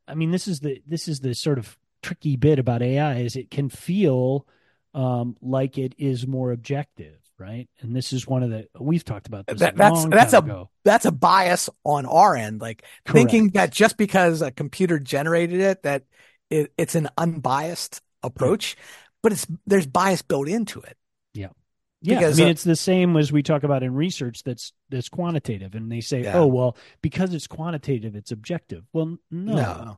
Speaker 1: I mean, this is the this is the sort of tricky bit about AI is it can feel um, like it is more objective right? And this is one of the we've talked about this. That,
Speaker 2: that's that's a
Speaker 1: ago.
Speaker 2: that's a bias on our end, like Correct. thinking that just because a computer generated it, that it, it's an unbiased approach, but it's there's bias built into it.
Speaker 1: Yeah. Because, I mean uh, it's the same as we talk about in research that's that's quantitative, and they say, yeah. "Oh, well, because it's quantitative, it's objective." Well, no, no,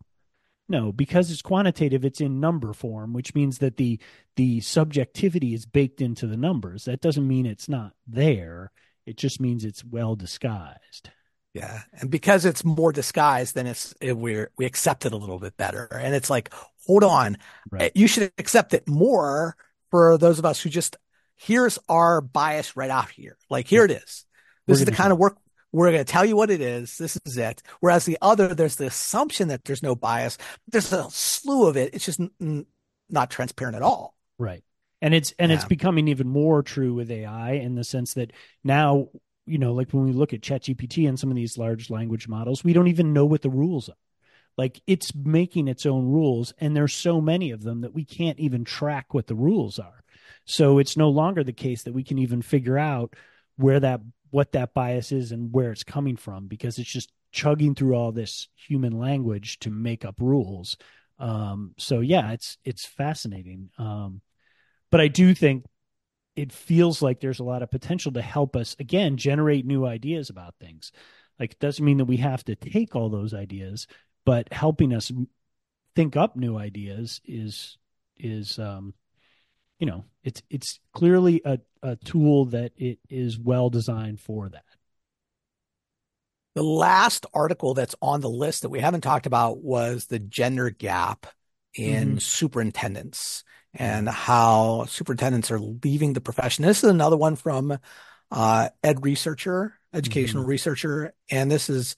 Speaker 1: no, because it's quantitative, it's in number form, which means that the the subjectivity is baked into the numbers. That doesn't mean it's not there. It just means it's well disguised.
Speaker 2: Yeah, and because it's more disguised, then it's it, we're we accept it a little bit better, and it's like, hold on,
Speaker 1: Right.
Speaker 2: you should accept it more for those of us who just here's our bias right out here, like here it is.
Speaker 1: We're
Speaker 2: This is the kind of work we're going to tell you what it is. This is it. Whereas the other, there's the assumption that there's no bias. There's a slew of it. It's just n- not transparent at all.
Speaker 1: Right. And it's and it's becoming even more true with AI in the sense that now, you know, like when we look at ChatGPT and some of these large language models, we don't even know what the rules are. Like it's making its own rules and there's so many of them that we can't even track what the rules are. So it's no longer the case that we can even figure out where that what that bias is and where it's coming from because it's just chugging through all this human language to make up rules. Um, so yeah, it's it's fascinating. Um, but I do think it feels like there's a lot of potential to help us again generate new ideas about things. Like it doesn't mean that we have to take all those ideas, but helping us think up new ideas is is um, you know it's it's clearly a, a tool that it is well designed for that.
Speaker 2: The last article that's on the list that we haven't talked about was the gender gap in superintendents and how superintendents are leaving the profession. This is another one from uh, Ed Researcher, educational researcher, and this is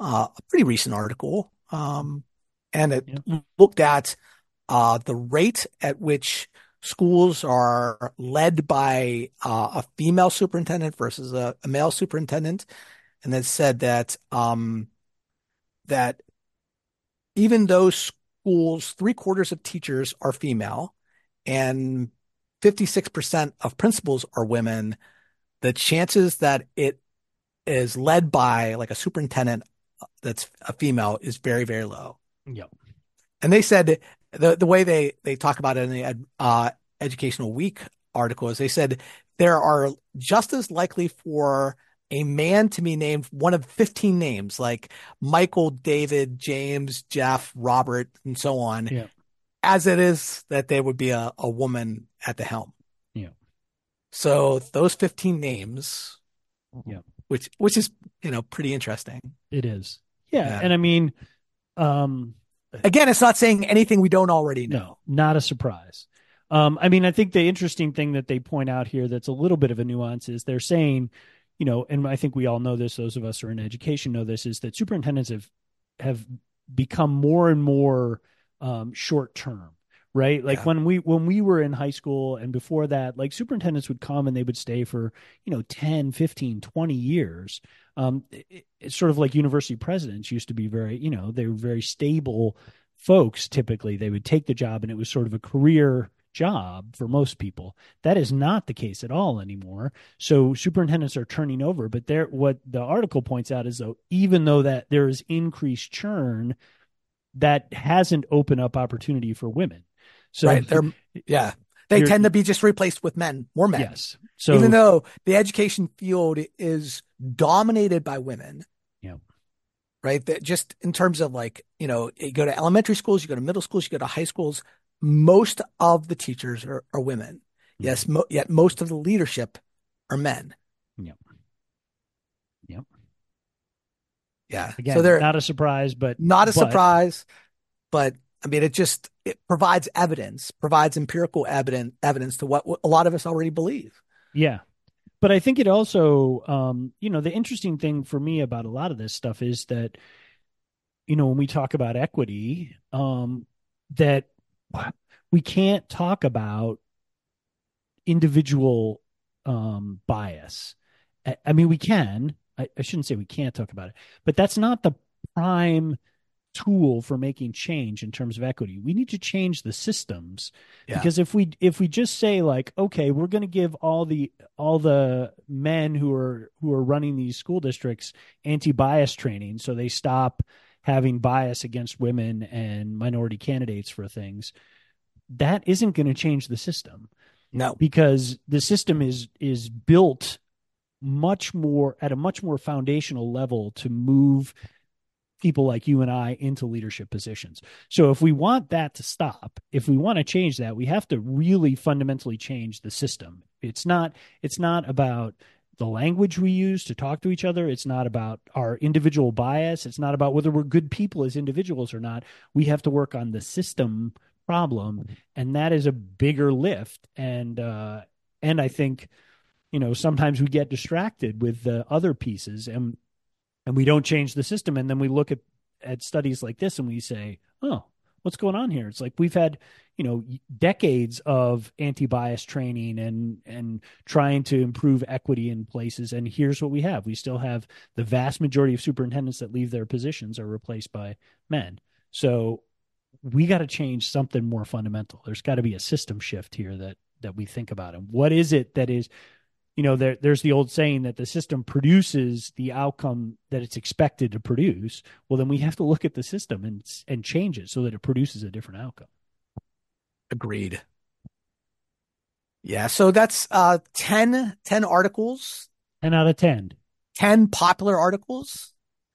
Speaker 2: uh, a pretty recent article. Um, and it
Speaker 1: Yeah.
Speaker 2: looked at uh, the rate at which schools are led by uh, a female superintendent versus a, a male superintendent, and then said that um, that even though schools, three quarters of teachers are female, and 56% of principals are women, the chances that it is led by like a superintendent that's a female is very, very low.
Speaker 1: Yep.
Speaker 2: And they said the the way they they talk about it in the Ed- uh, Educational Week article is they said there are just as likely for a man to be named one of 15 names like Michael, David, James, Jeff, Robert, and so on,
Speaker 1: Yeah.
Speaker 2: as it is that there would be a, a woman at the helm.
Speaker 1: Yeah.
Speaker 2: So those 15 names,
Speaker 1: Yeah.
Speaker 2: which which is you know pretty interesting.
Speaker 1: It is. Yeah.
Speaker 2: Yeah.
Speaker 1: And I mean, um,
Speaker 2: Again, it's not saying anything we don't already know.
Speaker 1: No, not a surprise. Um, I mean, I think the interesting thing that they point out here that's a little bit of a nuance is they're saying, you know, and I think we all know this, those of us who are in education know this, is that superintendents have have become more and more um, short term, right? Like
Speaker 2: Yeah.
Speaker 1: when we when we were in high school and before that, like superintendents would come and they would stay for, you know, 10, 15, 20 years. Um, it- it's sort of like university presidents used to be very, you know, they were very stable folks typically they would take the job and it was sort of a career job for most people that is not the case at all anymore so superintendents are turning over but there what the article points out is though even though that there is increased churn that hasn't opened up opportunity for women so
Speaker 2: right? They're yeah, they tend to be just replaced with men, more men.
Speaker 1: yes so
Speaker 2: Even though the education field is dominated by women.
Speaker 1: Yeah.
Speaker 2: Right. That just in terms of like, you know, you go to elementary schools, you go to middle schools, you go to high schools, most of the teachers are, are women. Mm-hmm. Yes. Mo- yet most of the leadership are men.
Speaker 1: Yep. Yep.
Speaker 2: Yeah.
Speaker 1: again
Speaker 2: so they're
Speaker 1: not a surprise but
Speaker 2: not a
Speaker 1: but-
Speaker 2: surprise, but I mean, it just, it provides evidence, provides empirical evidence, evidence to what a lot of us already believe.
Speaker 1: Yeah. But I think it also, um, you know, the interesting thing for me about a lot of this stuff is that, you know, when we talk about equity, um, that we can't talk about individual um, bias. I, I mean, we can. I, I shouldn't say we can't talk about it, but that's not the prime tool for making change in terms of equity. We need to change the systems
Speaker 2: Yeah.
Speaker 1: because if we if we just say like okay, we're going to give all the all the men who are who are running these school districts anti-bias training so they stop having bias against women and minority candidates for things, that isn't going to change the system
Speaker 2: No.
Speaker 1: because the system is is built much more at a much more foundational level to move people like you and I into leadership positions. So if we want that to stop, if we want to change that, we have to really fundamentally change the system. It's not it's not about the language we use to talk to each other. It's not about our individual bias. It's not about whether we're good people as individuals or not. We have to work on the system problem, and that is a bigger lift. And uh, and I think, you know, sometimes we get distracted with the other pieces, and and we don't change the system, and then we look at at studies like this and we say, oh, what's going on here? It's like we've had, you know, decades of anti-bias training and and trying to improve equity in places and here's what we have. We still have the vast majority of superintendents that leave their positions are replaced by men. So we got to change something more fundamental. There's got to be a system shift here that that we think about. And what is it that is you know there, there's the old saying that the system produces the outcome that it's expected to produce. Well then we have to look at the system and and change it so that it produces a different outcome.
Speaker 2: Agreed. Yeah so that's uh 10 10 articles?
Speaker 1: 10 out of 10
Speaker 2: 10 popular articles?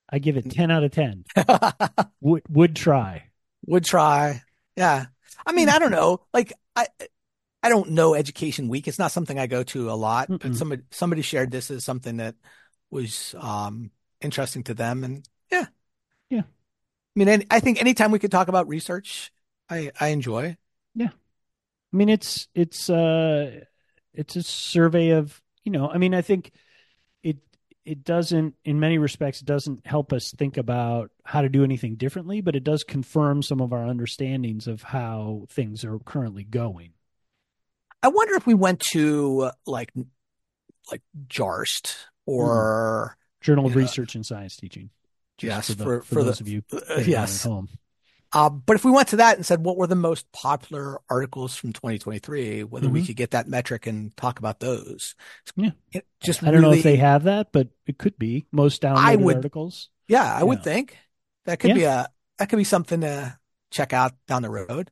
Speaker 1: I give it 10 out of 10 *laughs* would would try.
Speaker 2: Would try. Yeah. I mean i don't know. Like i I don't know Education Week. It's not something I go to a lot, Mm-mm. but somebody somebody shared this as something that was um, interesting to them, and yeah,
Speaker 1: yeah.
Speaker 2: I mean, I think anytime we could talk about research, I I enjoy.
Speaker 1: Yeah, I mean, it's it's uh it's a survey of you know. I mean, I think it it doesn't in many respects it doesn't help us think about how to do anything differently, but it does confirm some of our understandings of how things are currently going
Speaker 2: I wonder if we went to like like JARST or
Speaker 1: mm. Journal of Research and Science Teaching.
Speaker 2: yes,
Speaker 1: for, the,
Speaker 2: for,
Speaker 1: for,
Speaker 2: for
Speaker 1: those
Speaker 2: the,
Speaker 1: of you
Speaker 2: uh, yes. home. Uh, but if we went to that and said what were the most popular articles from 2023, whether mm-hmm. we could get that metric and talk about those.
Speaker 1: Yeah. It just I don't really, know if they have that, but it could be most downloaded
Speaker 2: would,
Speaker 1: articles.
Speaker 2: Yeah, I yeah. would think that could yeah. be a that could be something to check out down the road.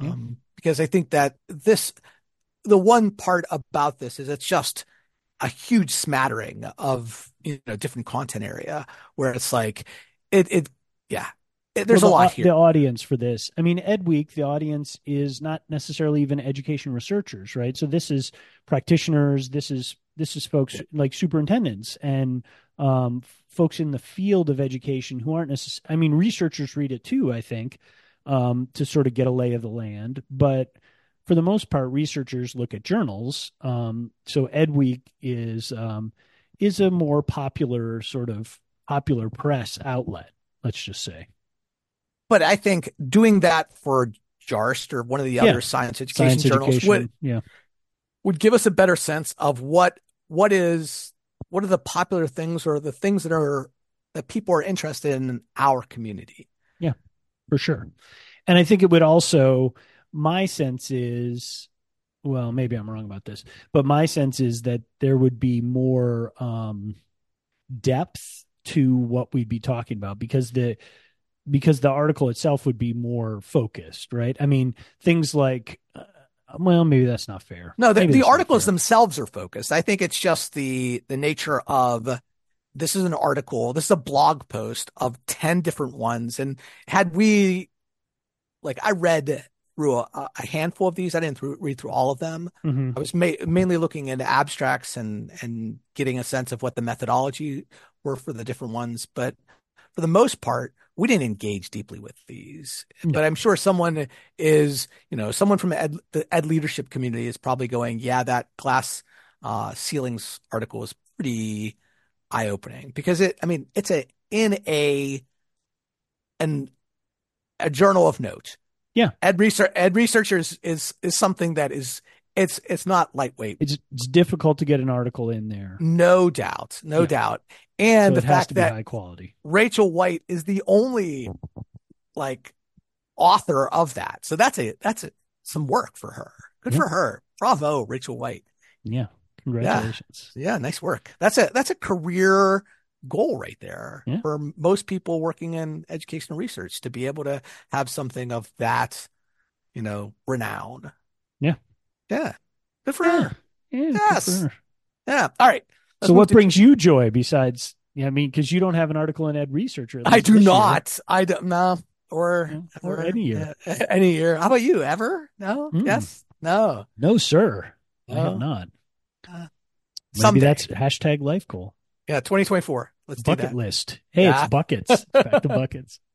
Speaker 2: Yeah. Um, because I think that this the one part about this is it's just a huge smattering of you know different content area where it's like it it yeah it, there's
Speaker 1: well,
Speaker 2: the, a lot here.
Speaker 1: The audience for this, I mean, Ed Week, the audience is not necessarily even education researchers, right? So this is practitioners. This is this is folks like superintendents and um, folks in the field of education who aren't necessarily. I mean, researchers read it too. I think um, to sort of get a lay of the land, but for the most part, researchers look at journals. Um, so EdWeek is um, is a more popular sort of popular press outlet. Let's just say.
Speaker 2: But I think doing that for JARST or one of the yeah. other science education science journals education, would
Speaker 1: yeah.
Speaker 2: would give us a better sense of what what is what are the popular things or the things that are that people are interested in, in our community.
Speaker 1: Yeah, for sure. And I think it would also my sense is well maybe i'm wrong about this but my sense is that there would be more um, depth to what we'd be talking about because the because the article itself would be more focused right? I mean things like uh, well maybe that's not fair.
Speaker 2: No the, the articles themselves are focused. I think it's just the the nature of this is an article this is a blog post of 10 different ones. And had we like i read through a, a, handful of these. I didn't read through all of them.
Speaker 1: Mm-hmm.
Speaker 2: I was ma- mainly looking into abstracts and and getting a sense of what the methodology were for the different ones. But for the most part, we didn't engage deeply with these. No. But I'm sure someone is, you know, someone from ed, the ed leadership community is probably going, yeah, that glass uh, ceilings article is pretty eye opening because it. I mean, it's a in a an a journal of note
Speaker 1: yeah.
Speaker 2: Ed research ed researchers is is something that is it's it's not lightweight.
Speaker 1: It's it's difficult to get an article in there.
Speaker 2: No doubt. No yeah. doubt. And so the fact that
Speaker 1: high quality.
Speaker 2: Rachel White is the only like author of that. So that's a that's a, some work for her. Good yeah. for her. Bravo, Rachel White.
Speaker 1: Yeah. Congratulations.
Speaker 2: Yeah. yeah, nice work. That's a that's a career goal right there
Speaker 1: yeah.
Speaker 2: for most people working in educational research to be able to have something of that, you know, renown.
Speaker 1: Yeah.
Speaker 2: Yeah. Good for
Speaker 1: yeah.
Speaker 2: her.
Speaker 1: Yeah.
Speaker 2: Yes.
Speaker 1: Her.
Speaker 2: Yeah. All right.
Speaker 1: So what brings you joy besides, yeah, I mean, cause you don't have an article in Ed Researcher.
Speaker 2: I do not. Year. I don't know. Or,
Speaker 1: yeah. or any year. *laughs*
Speaker 2: any year. How about you? Ever? No? Mm. Yes? No.
Speaker 1: No, sir. I have not. Uh, Maybe
Speaker 2: Someday.
Speaker 1: that's hashtag life goal.
Speaker 2: Yeah, 2024. Let's do
Speaker 1: Bucket
Speaker 2: that.
Speaker 1: list. Hey,
Speaker 2: Yeah.
Speaker 1: it's buckets. Back to buckets. *laughs*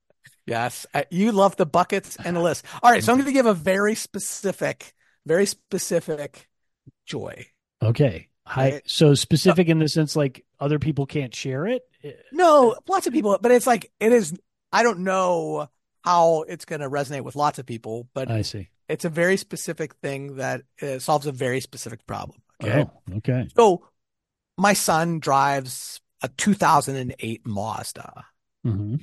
Speaker 2: Yes, you love the buckets and the list. All right, so I'm going to give a very specific, very specific joy.
Speaker 1: Okay. Hi. So specific in the sense like other people can't share it.
Speaker 2: No, lots of people, but it's like it is. I don't know how it's going to resonate with lots of people, but
Speaker 1: I see.
Speaker 2: it's a very specific thing that uh, solves a very specific problem. Okay,
Speaker 1: Oh, okay.
Speaker 2: so my son drives a 2008 Mazda.
Speaker 1: hmm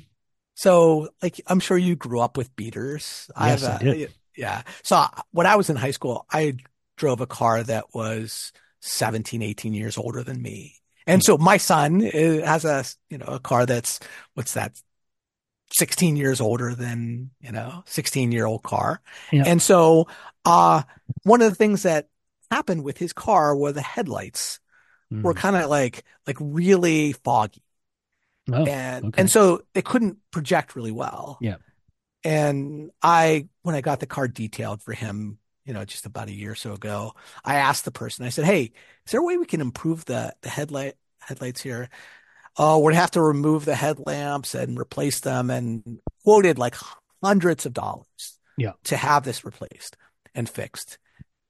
Speaker 2: So, like, I'm sure you grew up with beaters.
Speaker 1: Yes, I
Speaker 2: uh,
Speaker 1: did.
Speaker 2: Yeah. So when I was in high school, I drove a car that was 17, 18 years older than me. And so my son uh, has a, you know, a car that's, what's that? 16 years older than, you know, 16 year old car.
Speaker 1: Yeah.
Speaker 2: And so, uh, one of the things that happened with his car were the headlights
Speaker 1: Mm.
Speaker 2: were kind of like, like really foggy
Speaker 1: Oh,
Speaker 2: and
Speaker 1: okay.
Speaker 2: and so they couldn't project really well.
Speaker 1: Yeah.
Speaker 2: And I, when I got the car detailed for him, you know, just about a year or so ago, I asked the person. I said, "Hey, is there a way we can improve the the headlight headlights here? Oh, we'd have to remove the headlamps and replace them, and quoted like hundreds of dollars.
Speaker 1: Yeah.
Speaker 2: to have this replaced and fixed.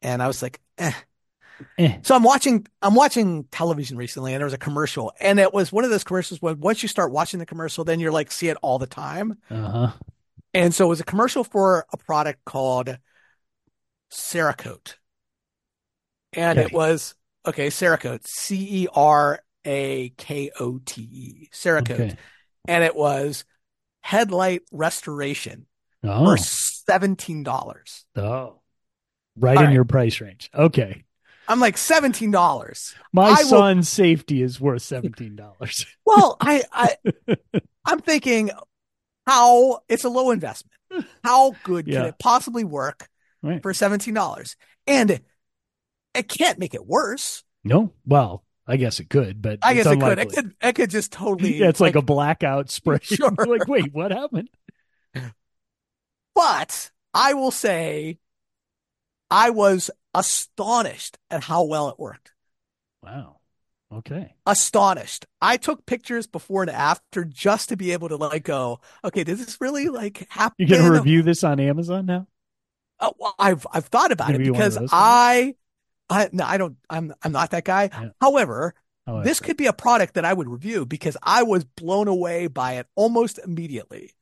Speaker 2: And I was like, eh.
Speaker 1: Eh.
Speaker 2: So I'm watching I'm watching television recently and there was a commercial and it was one of those commercials where once you start watching the commercial then you're like see it all the time.
Speaker 1: Uh-huh.
Speaker 2: And so it was a commercial for a product called Cerakote. And
Speaker 1: Okay.
Speaker 2: it was okay, Cerakote, C E R A K O T E, Cerakote.
Speaker 1: Okay.
Speaker 2: And it was headlight restoration
Speaker 1: Oh.
Speaker 2: for $17.
Speaker 1: Oh. Right
Speaker 2: All
Speaker 1: in
Speaker 2: right.
Speaker 1: your price range. Okay.
Speaker 2: I'm like $17.
Speaker 1: My
Speaker 2: I will-
Speaker 1: son's safety is worth seventeen dollars. *laughs*
Speaker 2: Well, I, I, I'm thinking how it's a low investment. How good
Speaker 1: Yeah.
Speaker 2: can it possibly work
Speaker 1: Right.
Speaker 2: for $17? And it can't make it worse.
Speaker 1: No. Well, I guess it could, but
Speaker 2: I guess it could. It could, it could just totally, *laughs*
Speaker 1: Yeah, it's like, a blackout spray. *laughs*
Speaker 2: Sure.
Speaker 1: Like, wait, what happened?
Speaker 2: but I will say I was astonished at how well it worked.
Speaker 1: Wow. Okay.
Speaker 2: Astonished. I took pictures before and after just to be able to like go, okay, did this really like happen?
Speaker 1: You gonna review this on Amazon now?
Speaker 2: Uh, well, I've I've thought about it
Speaker 1: be one of
Speaker 2: because I, I no, I don't. I'm I'm not that guy.
Speaker 1: Yeah.
Speaker 2: However,
Speaker 1: Oh,
Speaker 2: this could be a product that I would review because I was blown away by it almost immediately.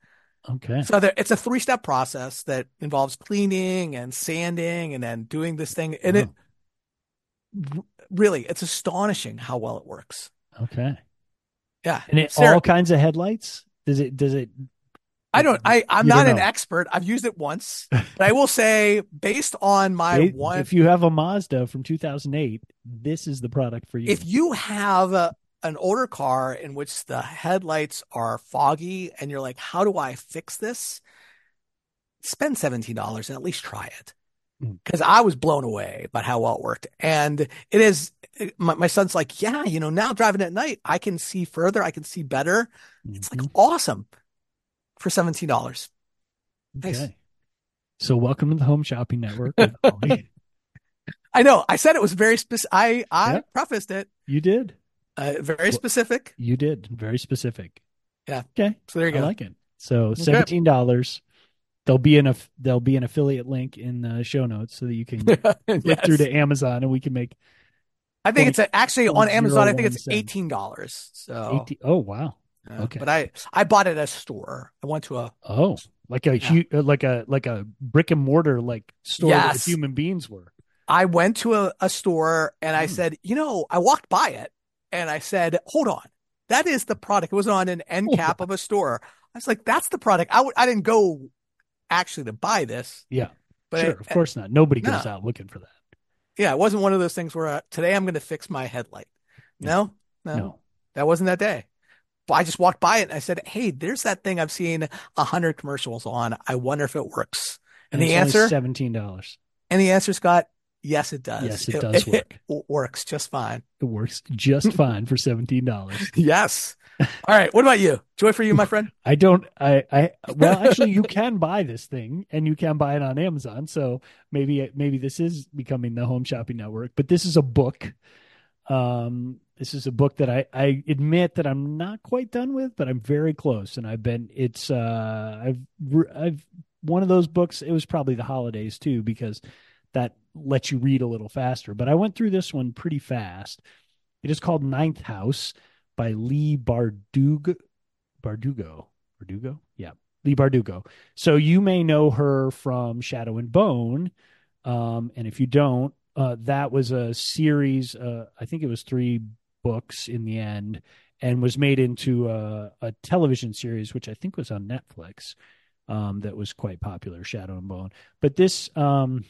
Speaker 1: Okay.
Speaker 2: So there, it's a three step process that involves cleaning and sanding and then doing this thing, and it uh-huh. really it's astonishing how well it works.
Speaker 1: Okay.
Speaker 2: Yeah,
Speaker 1: And it
Speaker 2: Sarah-
Speaker 1: all kinds of headlights? Does it does it
Speaker 2: I don't. I I'm
Speaker 1: don't
Speaker 2: an
Speaker 1: know.
Speaker 2: expert. I've used it once, *laughs* but I will say based on my one
Speaker 1: if you have a Mazda from 2008, this is the product for you.
Speaker 2: if you have a, an older car in which the headlights are foggy and you're like, how do I fix this? Spend $17 and at least try it. Because I was blown away by how well it worked. And it is, my, my son's like, yeah, you know, now driving at night, I can see further, I can see better. It's like
Speaker 1: Mhm.
Speaker 2: awesome for $17. nice.
Speaker 1: Okay. So welcome to the Home Shopping Network. *laughs*
Speaker 2: I know. I said it was very specific. I, I
Speaker 1: Yeah.
Speaker 2: prefaced it,
Speaker 1: you did.
Speaker 2: Uh, very specific.
Speaker 1: You did. Very specific.
Speaker 2: Yeah.
Speaker 1: Okay.
Speaker 2: So there you go.
Speaker 1: I like it. So seventeen dollars. There'll be an aff- there'll be an affiliate link in the show notes so that you can click *laughs*
Speaker 2: Yes.
Speaker 1: through to Amazon and we can make
Speaker 2: I think it's a, actually on Amazon. I think it's eighteen dollars. So,
Speaker 1: 18 Oh wow. okay.
Speaker 2: But I I bought it at a store. I went to a
Speaker 1: Oh, like a
Speaker 2: Yeah.
Speaker 1: hu- like a like a brick and mortar like store
Speaker 2: Yes.
Speaker 1: human beings were.
Speaker 2: I went to a, a store and I
Speaker 1: Hmm.
Speaker 2: said, you know, I walked by it and I said, hold on, that is the product. It was on an end cap of a store. I was like, that's the product. I w- I didn't go actually to buy this,
Speaker 1: Yeah.
Speaker 2: but
Speaker 1: sure,
Speaker 2: it-
Speaker 1: of course not. Nobody goes
Speaker 2: No.
Speaker 1: out looking for that.
Speaker 2: yeah, it wasn't one of those things where uh, today I'm going to fix my headlight. No, no,
Speaker 1: No.
Speaker 2: that wasn't that day. But I just walked by it and I said, hey, there's that thing I've seen a hundred commercials on. I wonder if it works. And, the
Speaker 1: it's only
Speaker 2: answer,
Speaker 1: seventeen dollars.
Speaker 2: and the answer, Scott, yes, it does.
Speaker 1: Yes, it does *laughs* work.
Speaker 2: It works just fine.
Speaker 1: It works just fine for seventeen dollars. *laughs*
Speaker 2: Yes. All right. What about you? Joy for you, my friend. *laughs*
Speaker 1: I don't. I. I. Well, actually, you can buy this thing, and you can buy it on Amazon. So maybe maybe this is becoming the Home Shopping Network. But this is a book Um, this is a book that I, I admit that I'm not quite done with, but I'm very close. And I've been, it's, uh, I've, I've, one of those books, it was probably the holidays too, because that lets you read a little faster. But I went through this one pretty fast. It is called Ninth House by Leigh Bardugo. Bardugo. Bardugo? Yeah. Leigh Bardugo. So you may know her from Shadow and Bone. Um, and if you don't, uh, that was a series, uh, I think it was three books in the end, and was made into a, a television series, which I think was on Netflix, um, that was quite popular, Shadow and Bone. But this, um,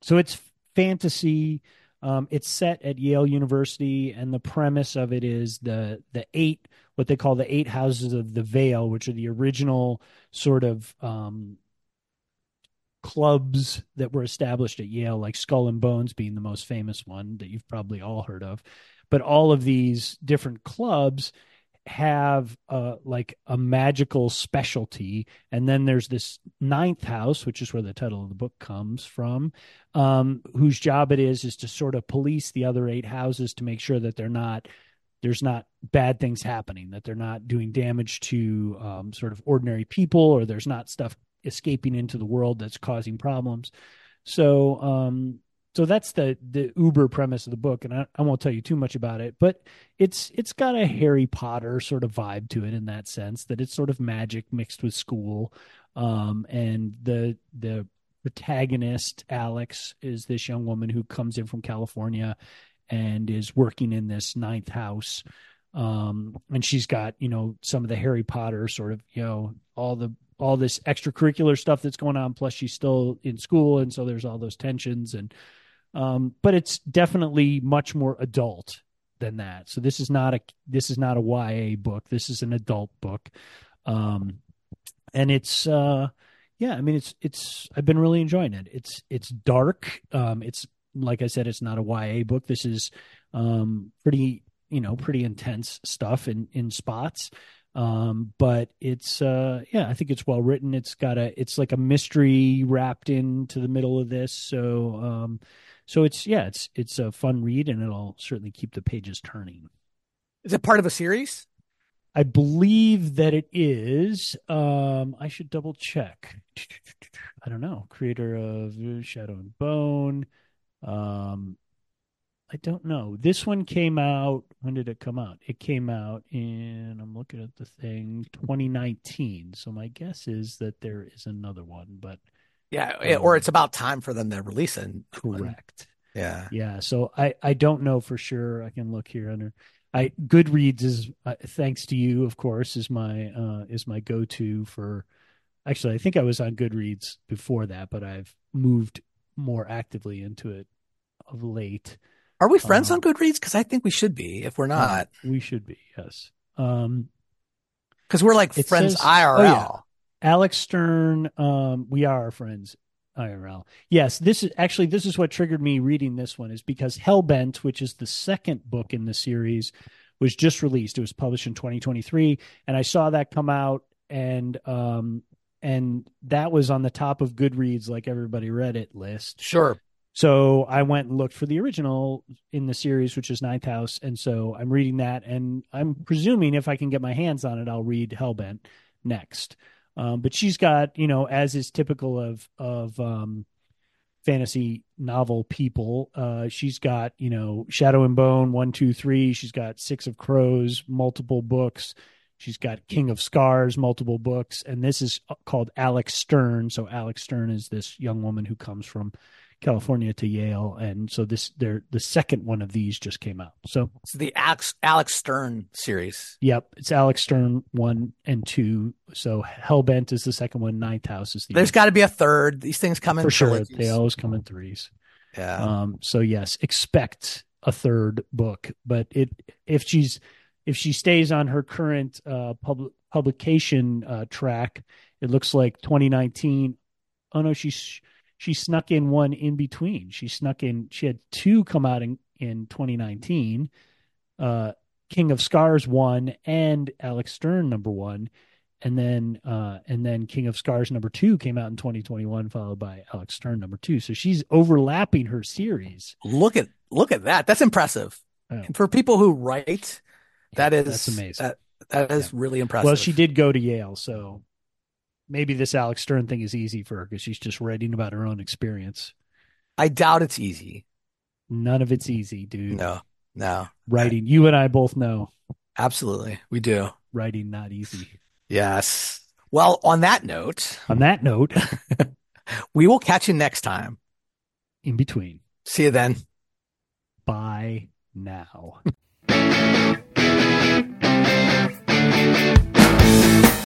Speaker 1: so it's fantasy. Um, it's set at Yale University, and the premise of it is the the eight what they call the eight houses of the Veil, which are the original sort of um, clubs that were established at Yale, like Skull and Bones being the most famous one that you've probably all heard of. But all of these different clubs have like a magical specialty. And then there's this ninth house which is where the title of the book comes from um, whose job it is is to sort of police the other eight houses to make sure that they're not there's not bad things happening that they're not doing damage to um, sort of ordinary people or there's not stuff escaping into the world that's causing problems. So um, so that's the the uber premise of the book and I, I, won't tell you too much about it but it's it's got a harry potter sort of vibe to it in that sense that it's sort of magic mixed with school. Um, and the the protagonist alex is this young woman who comes in from california and is working in this ninth house. Um, and she's got you know some of the harry potter sort of you know all the all this extracurricular stuff that's going on plus she's still in school and so there's all those tensions and um, but it's definitely much more adult than that. So this is not a this is not a YA book. This is an adult book, um, and it's uh, yeah. I mean, it's it's I've been really enjoying it. It's it's dark. Um, it's like I said, it's not a YA book. This is um, pretty you know pretty intense stuff in in spots. Um, but it's uh, yeah, I think it's well written. It's got a it's like a mystery wrapped into the middle of this. So um, so it's yeah, it's it's a fun read, and it'll certainly keep the pages turning.
Speaker 2: Is it part of a series?
Speaker 1: I believe that it is. Um, I should double check. I don't know. Creator of Shadow and Bone. Um, I don't know. This one came out. When did it come out? It came out in. I'm looking at the thing. 2019. So my guess is that there is another one, but
Speaker 2: yeah, um, or it's about time for them to release it.
Speaker 1: Correct.
Speaker 2: Yeah.
Speaker 1: Yeah. So I I don't know for sure. I can look here under. I Goodreads is uh, thanks to you, of course, is my uh, is my go to for. Actually, I think I was on Goodreads before that, but I've moved more actively into it of late.
Speaker 2: Are we friends um, on Goodreads? Because I think we should be. If we're not,
Speaker 1: we should be. Yes. Um,
Speaker 2: because we're like friends says, IRL. Oh, yeah.
Speaker 1: Alex Stern, um, we are our friends. IRL. Yes, this is actually this is what triggered me reading this one is because Hellbent, which is the second book in the series, was just released. It was published in 2023, and I saw that come out, and um, and that was on the top of Goodreads, like everybody read it list.
Speaker 2: Sure.
Speaker 1: So I went and looked for the original in the series, which is Ninth House, and so I'm reading that, and I'm presuming if I can get my hands on it, I'll read Hellbent next. Um, but she's got, you know, as is typical of of um, fantasy novel people, uh, she's got, you know, Shadow and Bone one, two, three. She's got Six of Crows, multiple books. She's got King of Scars, multiple books, and this is called Alex Stern. So Alex Stern is this young woman who comes from California to Yale, and so this they're the second one of these just came out. So
Speaker 2: it's the Alex Alex Stern series.
Speaker 1: Yep, it's Alex Stern one and two. So Hellbent is the second one. Ninth House is the.
Speaker 2: There's got to be a third. These things come in
Speaker 1: for sure. They always come in threes.
Speaker 2: Yeah.
Speaker 1: Um. So yes, expect a third book, but it if she's if she stays on her current uh public publication uh track, it looks like 2019. Oh no, she's she snuck in one in between. She snuck in. She had two come out in in 2019. Uh, King of Scars one and Alex Stern number one, and then uh, and then King of Scars number two came out in 2021, followed by Alex Stern number two. So she's overlapping her series.
Speaker 2: Look at look at that. That's impressive.
Speaker 1: Oh.
Speaker 2: And for people who write, that is
Speaker 1: that's amazing.
Speaker 2: That, that is really impressive.
Speaker 1: Well, she did go to Yale, so maybe this Alex Stern thing is easy for her because she's just writing about her own experience.
Speaker 2: I doubt it's easy.
Speaker 1: None of it's easy, dude.
Speaker 2: No, no.
Speaker 1: Writing, you and I both know
Speaker 2: Absolutely. We do.
Speaker 1: writing not easy.
Speaker 2: Yes. Well, on that note,
Speaker 1: On that note, *laughs*
Speaker 2: we will catch you next time.
Speaker 1: in between,
Speaker 2: See you then.
Speaker 1: bye now. *laughs*